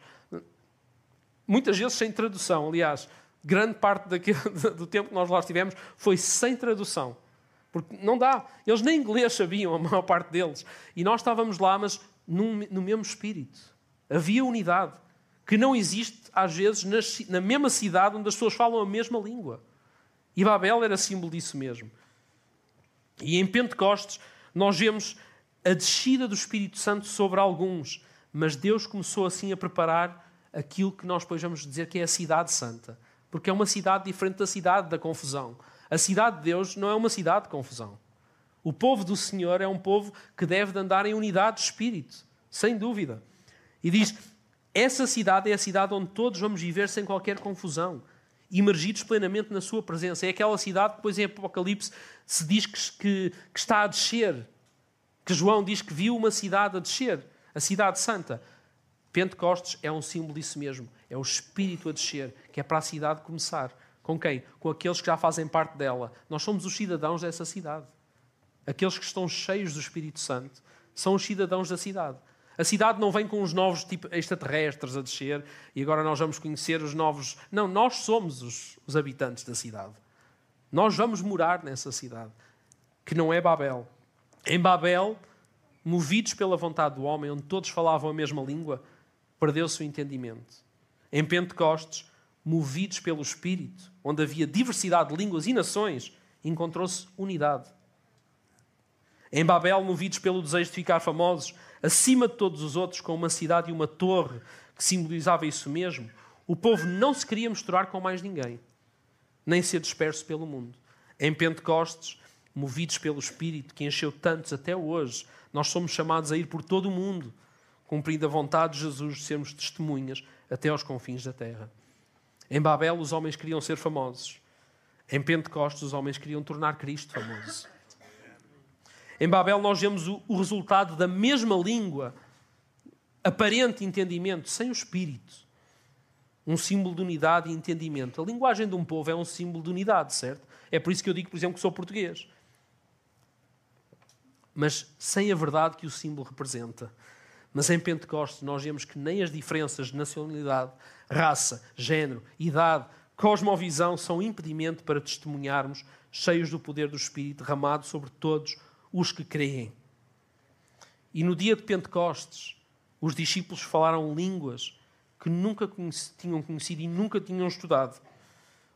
Muitas vezes sem tradução. Aliás, grande parte do tempo que nós lá estivemos foi sem tradução. Porque não dá. Eles nem inglês sabiam, a maior parte deles. E nós estávamos lá, mas num, no mesmo espírito. Havia unidade. Que não existe, às vezes, na, na mesma cidade onde as pessoas falam a mesma língua. E Babel era símbolo disso mesmo. E em Pentecostes, nós vemos a descida do Espírito Santo sobre alguns. Mas Deus começou assim a preparar aquilo que nós depois vamos dizer que é a Cidade Santa porque é uma cidade diferente da cidade da confusão. A cidade de Deus não é uma cidade de confusão. O povo do Senhor é um povo que deve de andar em unidade de espírito, sem dúvida. E diz: essa cidade é a cidade onde todos vamos viver sem qualquer confusão, imergidos plenamente na sua presença. É aquela cidade que depois em Apocalipse se diz que, que, que está a descer, que João diz que viu uma cidade a descer, a cidade santa. Pentecostes é um símbolo disso mesmo. É o Espírito a descer, que é para a cidade começar. Com quem? Com aqueles que já fazem parte dela. Nós somos os cidadãos dessa cidade. Aqueles que estão cheios do Espírito Santo são os cidadãos da cidade. A cidade não vem com os novos tipo extraterrestres a descer e agora nós vamos conhecer os novos. Não, nós somos os, os habitantes da cidade. Nós vamos morar nessa cidade, que não é Babel. Em Babel, movidos pela vontade do homem, onde todos falavam a mesma língua, perdeu-se o entendimento. Em Pentecostes, movidos pelo Espírito, onde havia diversidade de línguas e nações, encontrou-se unidade. Em Babel, movidos pelo desejo de ficar famosos, acima de todos os outros, com uma cidade e uma torre que simbolizava isso mesmo, o povo não se queria misturar com mais ninguém, nem ser disperso pelo mundo. Em Pentecostes, movidos pelo Espírito, que encheu tantos até hoje, nós somos chamados a ir por todo o mundo cumprindo a vontade de Jesus de sermos testemunhas até aos confins da terra. Em Babel, os homens queriam ser famosos. Em Pentecostes, os homens queriam tornar Cristo famoso. Em Babel nós vemos o, o resultado da mesma língua, aparente entendimento, sem o espírito. Um símbolo de unidade e entendimento. A linguagem de um povo é um símbolo de unidade, certo? É por isso que eu digo, por exemplo, que sou português. Mas sem a verdade que o símbolo representa. Mas em Pentecostes nós vemos que nem as diferenças de nacionalidade, raça, género, idade, cosmovisão são impedimento para testemunharmos cheios do poder do Espírito derramado sobre todos os que creem. E no dia de Pentecostes, os discípulos falaram línguas que nunca tinham conhecido e nunca tinham estudado.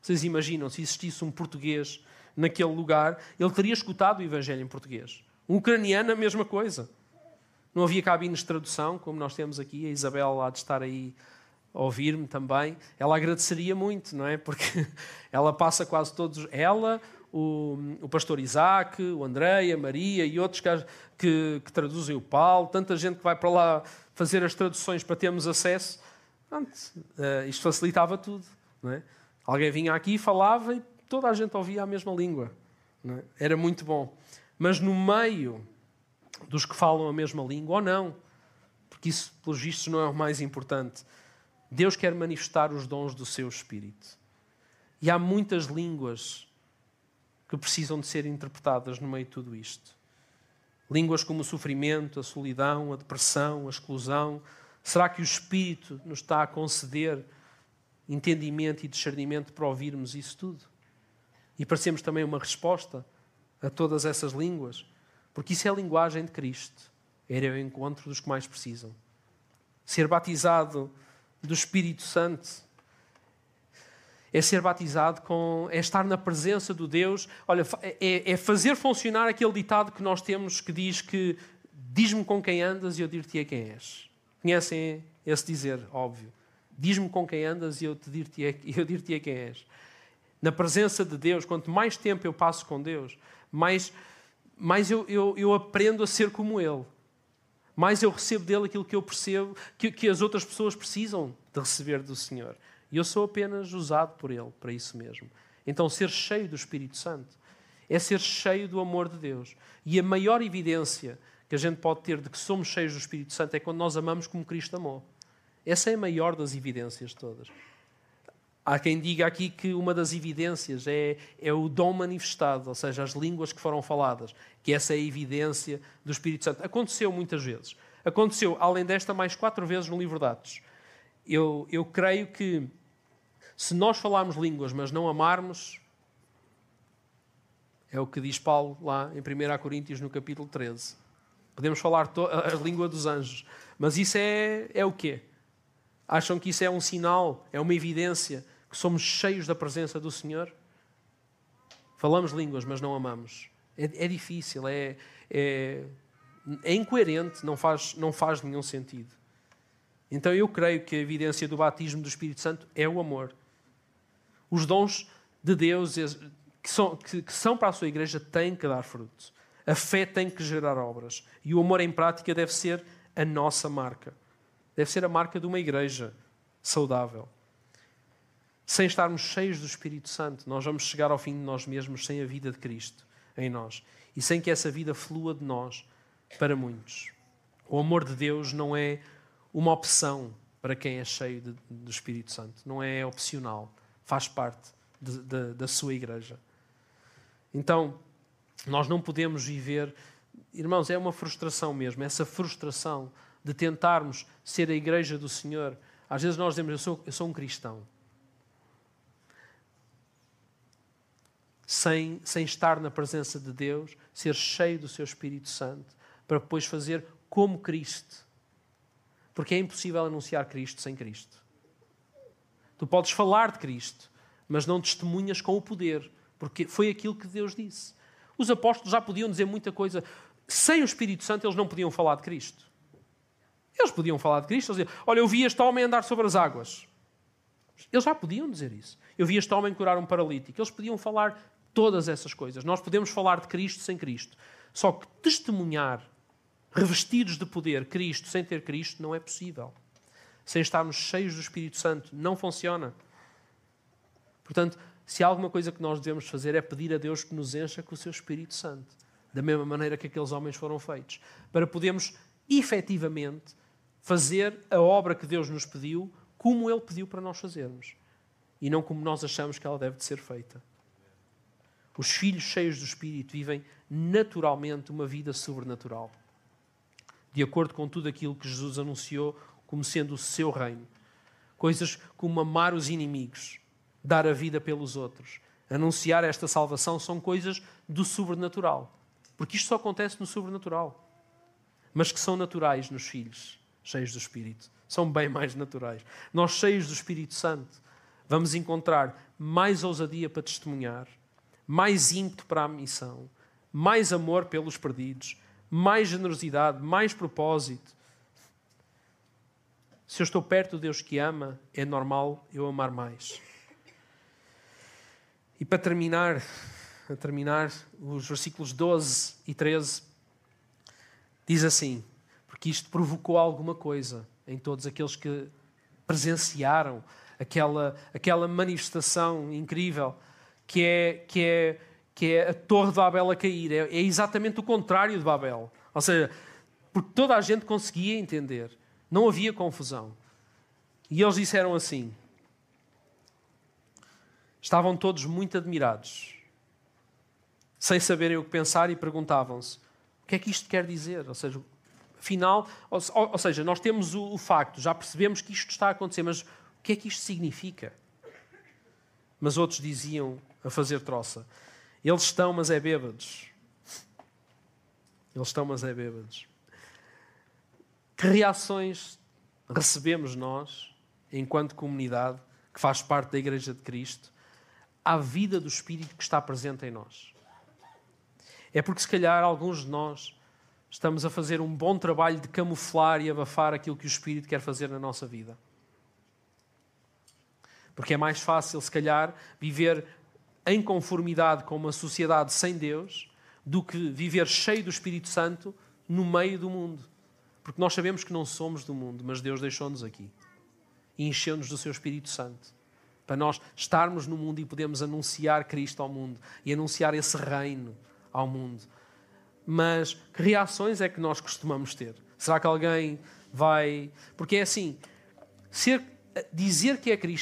Vocês imaginam, se existisse um português naquele lugar, ele teria escutado o Evangelho em português. Um ucraniano, a mesma coisa. Não havia cabines de tradução, como nós temos aqui. A Isabel há de estar aí a ouvir-me também. Ela agradeceria muito, não é? Porque ela passa quase todos. Ela, o, o pastor Isaac, o André, a Maria e outros que, que, que, traduzem o Paulo, tanta gente que vai para lá fazer as traduções para termos acesso. Pronto, uh, isto facilitava tudo. Não é? Alguém vinha aqui, falava e toda a gente ouvia a mesma língua. É? Era muito bom. Mas no meio dos que falam a mesma língua, ou não, porque isso, pelos vistos, não é o mais importante. Deus quer manifestar os dons do seu Espírito. E há muitas línguas que precisam de ser interpretadas no meio de tudo isto. Línguas como o sofrimento, a solidão, a depressão, a exclusão. Será que o Espírito nos está a conceder entendimento e discernimento para ouvirmos isso tudo? E parecemos também uma resposta a todas essas línguas? Porque isso é a linguagem de Cristo. Era o encontro dos que mais precisam. Ser batizado do Espírito Santo é ser batizado com. é estar na presença do Deus. Olha, é, é fazer funcionar aquele ditado que nós temos que diz que diz-me com quem andas e eu dir-te-ei quem és. Conhecem esse dizer, óbvio. Diz-me com quem andas e eu, te dir-te-ei, dir-te-ei quem és. Na presença de Deus, quanto mais tempo eu passo com Deus, mais, mais eu, eu, eu aprendo a ser como Ele. Mais eu recebo dele aquilo que eu percebo, que, que as outras pessoas precisam de receber do Senhor. E eu sou apenas usado por Ele para isso mesmo. Então, ser cheio do Espírito Santo é ser cheio do amor de Deus. E a maior evidência que a gente pode ter de que somos cheios do Espírito Santo é quando nós amamos como Cristo amou. Essa é a maior das evidências todas. Há quem diga aqui que uma das evidências é, é o dom manifestado, ou seja, as línguas que foram faladas, que essa é a evidência do Espírito Santo. Aconteceu muitas vezes. Aconteceu, além desta, mais quatro vezes no livro de Atos. Eu, eu creio que se nós falarmos línguas, mas não amarmos, é o que diz Paulo lá em 1 Coríntios, no capítulo 13. Podemos falar a língua dos anjos, mas isso é, é o quê? Acham que isso é um sinal, é uma evidência que somos cheios da presença do Senhor? Falamos línguas, mas não amamos. É, é difícil, é, é, é incoerente, não faz, não faz nenhum sentido. Então eu creio que a evidência do batismo do Espírito Santo é o amor. Os dons de Deus que são, que, que são para a sua igreja têm que dar frutos. A fé tem que gerar obras. E o amor em prática deve ser a nossa marca. Deve ser a marca de uma igreja saudável. Sem estarmos cheios do Espírito Santo, nós vamos chegar ao fim de nós mesmos sem a vida de Cristo em nós. E sem que essa vida flua de nós para muitos. O amor de Deus não é uma opção para quem é cheio de, do Espírito Santo. Não é opcional faz parte de, de, da sua igreja. Então, nós não podemos viver. Irmãos, é uma frustração mesmo, essa frustração de tentarmos ser a igreja do Senhor. Às vezes nós dizemos, eu sou, eu sou um cristão. Sem, sem estar na presença de Deus, ser cheio do seu Espírito Santo, para depois fazer como Cristo. Porque é impossível anunciar Cristo sem Cristo. Tu podes falar de Cristo, mas não testemunhas com o poder, porque foi aquilo que Deus disse. Os apóstolos já podiam dizer muita coisa. Sem o Espírito Santo, eles não podiam falar de Cristo. Eles podiam falar de Cristo, eles diziam, olha, eu vi este homem andar sobre as águas. Eles já podiam dizer isso. Eu vi este homem curar um paralítico. Eles podiam falar todas essas coisas. Nós podemos falar de Cristo sem Cristo. Só que testemunhar, revestidos de poder, Cristo sem ter Cristo, não é possível sem estarmos cheios do Espírito Santo. Não funciona. Portanto, se há alguma coisa que nós devemos fazer é pedir a Deus que nos encha com o seu Espírito Santo. da mesma maneira que aqueles homens foram feitos, para podermos efetivamente fazer a obra que Deus nos pediu como Ele pediu para nós fazermos e não como nós achamos que ela deve de ser feita. Os filhos cheios do Espírito vivem naturalmente uma vida sobrenatural, de acordo com tudo aquilo que Jesus anunciou como sendo o seu reino. Coisas como amar os inimigos, dar a vida pelos outros, anunciar esta salvação são coisas do sobrenatural. Porque isto só acontece no sobrenatural. Mas que são naturais nos filhos, cheios do Espírito. São bem mais naturais. Nós, cheios do Espírito Santo, vamos encontrar mais ousadia para testemunhar, mais ímpeto para a missão, mais amor pelos perdidos, mais generosidade, mais propósito. Se eu estou perto de Deus que ama, é normal eu amar mais. E para terminar, a terminar, os versículos 12 e 13 diz assim: porque isto provocou alguma coisa em todos aqueles que presenciaram aquela, aquela manifestação incrível que é, que, é, que é a Torre de Babel a cair. É, é exatamente o contrário de Babel. Ou seja, porque toda a gente conseguia entender, não havia confusão. E eles disseram assim: estavam todos muito admirados sem saberem o que pensar e perguntavam-se: o que é que isto quer dizer? Ou seja, afinal, ou, ou seja, nós temos o, o, facto, já percebemos que isto está a acontecer, mas o que é que isto significa? Mas outros diziam a fazer troça: eles estão, mas é bêbados. Eles estão, mas é bêbados. Que reações recebemos nós, enquanto comunidade que faz parte da Igreja de Cristo, à vida do Espírito que está presente em nós? é porque se calhar alguns de nós estamos a fazer um bom trabalho de camuflar e abafar aquilo que o Espírito quer fazer na nossa vida. Porque é mais fácil, se calhar, viver em conformidade com uma sociedade sem Deus do que viver cheio do Espírito Santo no meio do mundo. Porque nós sabemos que não somos do mundo, mas Deus deixou-nos aqui e encheu-nos do seu Espírito Santo para nós estarmos no mundo e podermos anunciar Cristo ao mundo e anunciar esse reino ao mundo. Mas que reações é que nós costumamos ter? Será que alguém vai. Porque é assim: ser, dizer que, é, que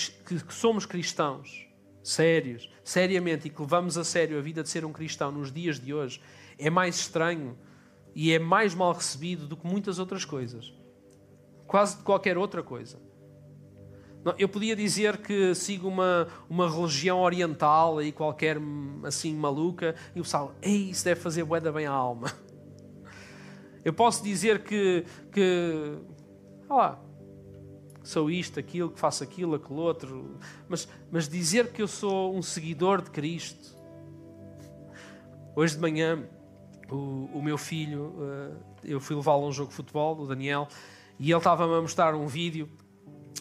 somos cristãos sérios, seriamente, e que levamos a sério a vida de ser um cristão nos dias de hoje, é mais estranho e é mais mal recebido do que muitas outras coisas. Quase de qualquer outra coisa. Eu podia dizer que sigo uma, uma religião oriental aí qualquer assim maluca e o pessoal, ei, isso deve fazer bué bem à alma. Eu posso dizer que, que lá, sou isto, aquilo, que faço aquilo, aquilo outro, mas, mas dizer que eu sou um seguidor de Cristo. Hoje de manhã, o, o meu filho, eh, eu fui levá-lo a um jogo de futebol, o Daniel, e ele estava-me a mostrar um vídeo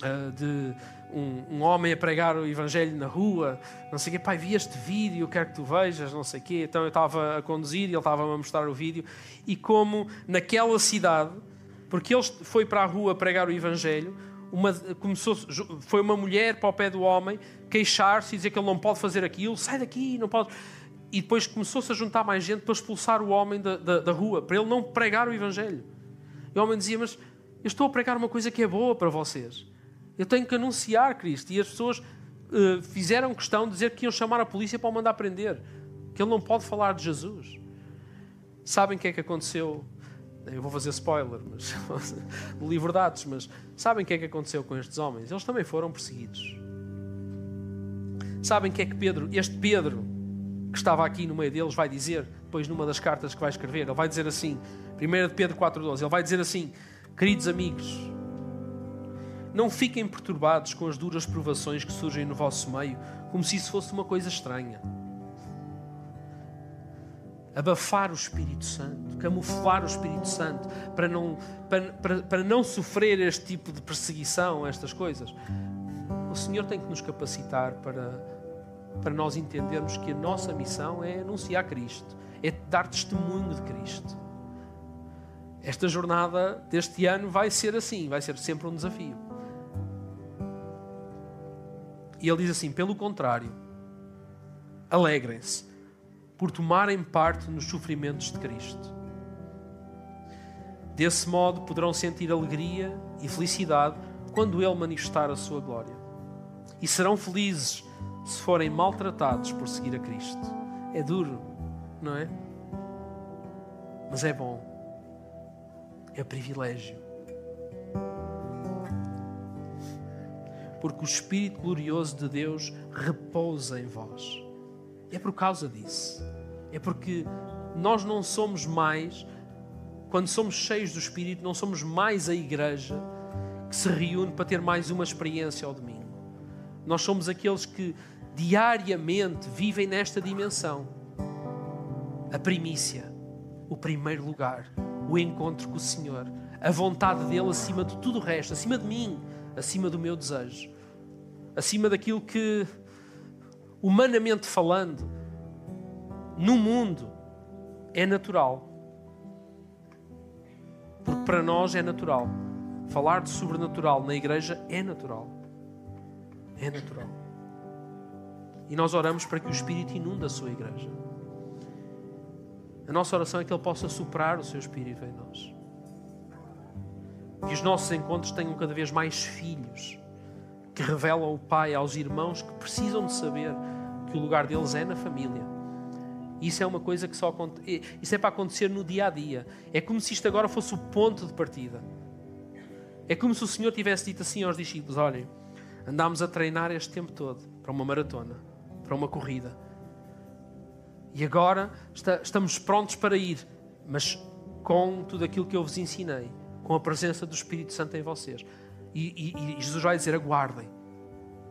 uh, de um, um, homem a pregar o Evangelho na rua, não sei o quê, pai, vi este vídeo, quero que tu vejas, não sei o quê. Então eu estava a conduzir e ele estava a mostrar o vídeo, e como naquela cidade, porque ele foi para a rua pregar o Evangelho, uma, começou, foi uma mulher para o pé do homem queixar-se e dizer que ele não pode fazer aquilo, sai daqui, não pode. E depois começou-se a juntar mais gente para expulsar o homem da, da, da rua, para ele não pregar o Evangelho. E o homem dizia: Mas eu estou a pregar uma coisa que é boa para vocês. Eu tenho que anunciar Cristo. E as pessoas uh, fizeram questão de dizer que iam chamar a polícia para o mandar prender. Que ele não pode falar de Jesus. Sabem o que é que aconteceu? Eu vou fazer spoiler, mas livro de mas sabem o que é que aconteceu com estes homens? Eles também foram perseguidos. Sabem o que é que Pedro, este Pedro, que estava aqui no meio deles, vai dizer, depois numa das cartas que vai escrever, ele vai dizer assim, 1 de Pedro 4,12, ele vai dizer assim, queridos amigos, não fiquem perturbados com as duras provações que surgem no vosso meio, como se isso fosse uma coisa estranha. Abafar o Espírito Santo, camuflar o Espírito Santo para não, para, para, para não sofrer este tipo de perseguição, estas coisas. O Senhor tem que nos capacitar para, para nós entendermos que a nossa missão é anunciar Cristo, é dar testemunho de Cristo. Esta jornada deste ano vai ser assim, vai ser sempre um desafio. E ele diz assim: pelo contrário, alegrem-se, por tomarem parte nos sofrimentos de Cristo. Desse modo poderão sentir alegria e felicidade quando Ele manifestar a sua glória. E serão felizes se forem maltratados por seguir a Cristo. É duro, não é? Mas é bom. É privilégio. Porque o Espírito glorioso de Deus repousa em vós. É por causa disso. É porque nós não somos mais, quando somos cheios do Espírito, não somos mais a igreja que se reúne para ter mais uma experiência ao domingo. Nós somos aqueles que diariamente vivem nesta dimensão. A primícia, o primeiro lugar, o encontro com o Senhor, a vontade dele acima de tudo o resto, acima de mim, acima do meu desejo, acima daquilo que, humanamente falando, no mundo é natural. Porque para nós é natural. Falar de sobrenatural na igreja é natural. É natural. E nós oramos para que o Espírito inunde a sua igreja. A nossa oração é que Ele possa superar o seu Espírito em nós. Que os nossos encontros tenham cada vez mais filhos que revelam o Pai aos irmãos que precisam de saber que o lugar deles é na família. Isso é uma coisa que só isso é para acontecer no dia a dia. É como se isto agora fosse o ponto de partida. É como se o Senhor tivesse dito assim aos discípulos: olhem, andámos a treinar este tempo todo para uma maratona, para uma corrida. E agora está, estamos prontos para ir, mas com tudo aquilo que eu vos ensinei, com a presença do Espírito Santo em vocês. E, e, e Jesus vai dizer: aguardem,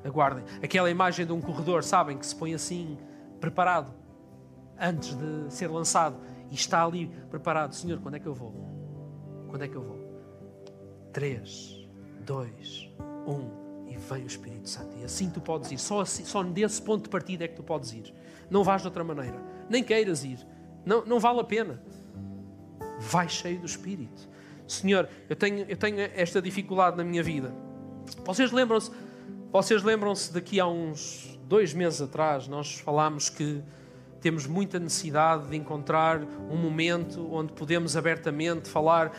aguardem. Aquela imagem de um corredor, sabem, que se põe assim, preparado, antes de ser lançado, e está ali preparado: Senhor, quando é que eu vou? Quando é que eu vou? Três, dois, um e vem o Espírito Santo. E assim tu podes ir. Só, assim, só nesse ponto de partida é que tu podes ir. Não vais de outra maneira. Nem queiras ir. Não, não vale a pena. Vai cheio do Espírito. Senhor, eu tenho, eu tenho esta dificuldade na minha vida. Vocês lembram-se, vocês lembram-se daqui a uns dois meses atrás, nós falámos que temos muita necessidade de encontrar um momento onde podemos abertamente falar,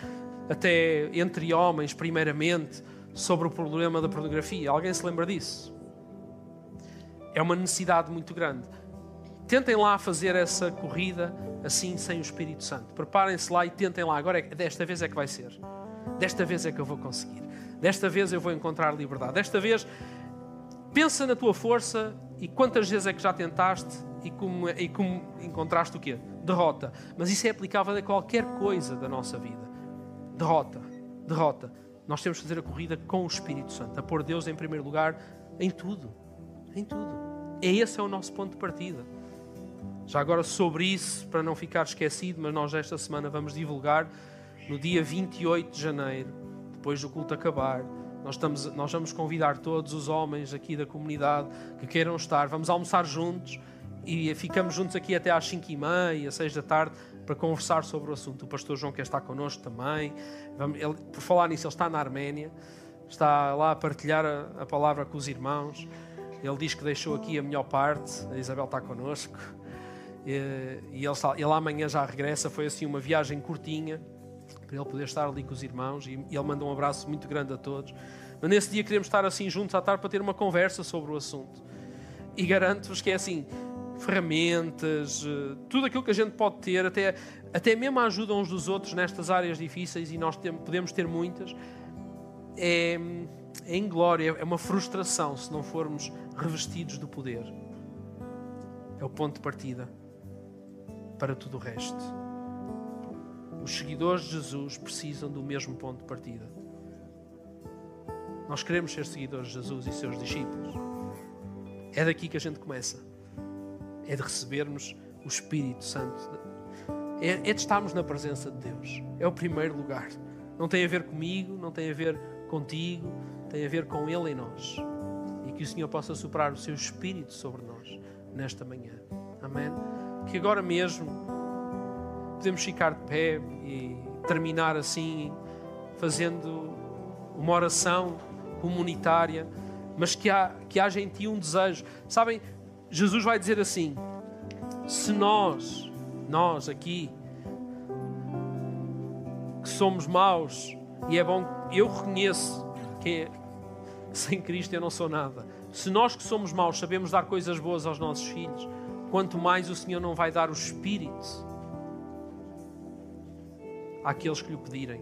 até entre homens, primeiramente, sobre o problema da pornografia. Alguém se lembra disso? É uma necessidade muito grande. Tentem lá fazer essa corrida assim, sem o Espírito Santo. Preparem-se lá e tentem lá. Agora, é, desta vez é que vai ser. Desta vez é que eu vou conseguir. Desta vez eu vou encontrar liberdade. Desta vez, pensa na tua força e quantas vezes é que já tentaste e como, e como encontraste o quê? Derrota. Mas isso é aplicável a qualquer coisa da nossa vida. Derrota. Derrota. Nós temos que fazer a corrida com o Espírito Santo, a pôr Deus em primeiro lugar em tudo. Em tudo. E esse é o nosso ponto de partida. Já agora sobre isso, para não ficar esquecido, mas nós esta semana vamos divulgar no dia 28 de janeiro, depois do culto acabar. Nós, estamos, nós vamos convidar todos os homens aqui da comunidade que queiram estar. Vamos almoçar juntos e ficamos juntos aqui até às 5 e meia, 6 da tarde, para conversar sobre o assunto. O pastor João quer estar connosco também. Ele, por falar nisso, ele está na Arménia, está lá a partilhar a, a, palavra com os irmãos. Ele diz que deixou aqui a melhor parte. A Isabel está connosco. E, e ele, ele amanhã já regressa. Foi assim uma viagem curtinha para ele poder estar ali com os irmãos. E, ele manda um abraço muito grande a todos. Mas nesse dia queremos estar assim juntos à tarde para ter uma conversa sobre o assunto. E garanto-vos que é assim ferramentas, eh, tudo aquilo que a gente pode ter, até, até mesmo a ajuda uns dos outros nestas áreas difíceis, e nós podemos ter muitas, é, é em glória, é uma frustração se não formos revestidos do poder. É o ponto de partida para tudo o resto. Os seguidores de Jesus precisam do mesmo ponto de partida. Nós queremos ser seguidores de Jesus e seus discípulos. É daqui que a gente começa é de recebermos o Espírito Santo. É, é de estarmos na presença de Deus. É o primeiro lugar. Não tem a ver comigo, não tem a ver contigo, tem a ver com Ele em nós. E que o Senhor possa soprar o seu Espírito sobre nós nesta manhã. Amém? Que agora mesmo podemos ficar de pé e terminar assim, fazendo uma oração comunitária, mas que, há, que haja em ti um desejo. Sabem, Jesus vai dizer assim: Se nós, nós aqui, que somos maus, e é bom, eu reconheço que é, sem Cristo eu não sou nada. Se nós que somos maus sabemos dar coisas boas aos nossos filhos, quanto mais o Senhor não vai dar o Espírito àqueles que lhe pedirem.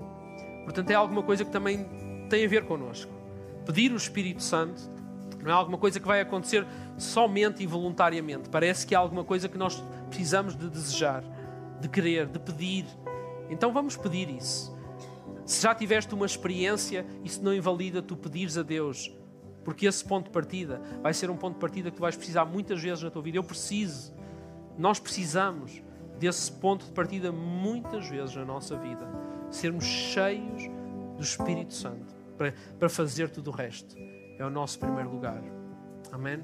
Portanto, é alguma coisa que também tem a ver connosco. Pedir o Espírito Santo não é alguma coisa que vai acontecer somente e voluntariamente. Parece que é alguma coisa que nós precisamos de desejar, de querer, de pedir. Então vamos pedir isso. Se já tiveste uma experiência, isso não invalida tu pedires a Deus, porque esse ponto de partida vai ser um ponto de partida que tu vais precisar muitas vezes na tua vida. Eu preciso, nós precisamos desse ponto de partida muitas vezes na nossa vida. Sermos cheios do Espírito Santo para, para fazer tudo o resto. É o nosso primeiro lugar. Amém?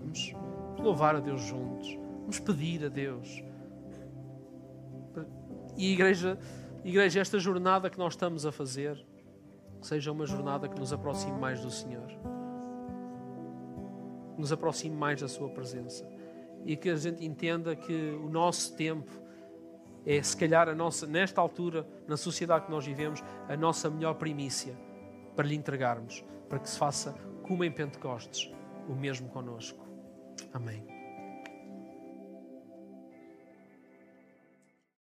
Vamos louvar a Deus juntos. Vamos pedir a Deus. E a igreja, igreja, esta jornada que nós estamos a fazer, seja uma jornada que nos aproxime mais do Senhor. Nos aproxime mais da Sua presença e que a gente entenda que o nosso tempo é, se calhar, a nossa, nesta altura, na sociedade que nós vivemos, a nossa melhor primícia para lhe entregarmos, para que se faça como em Pentecostes, o mesmo conosco. Amém.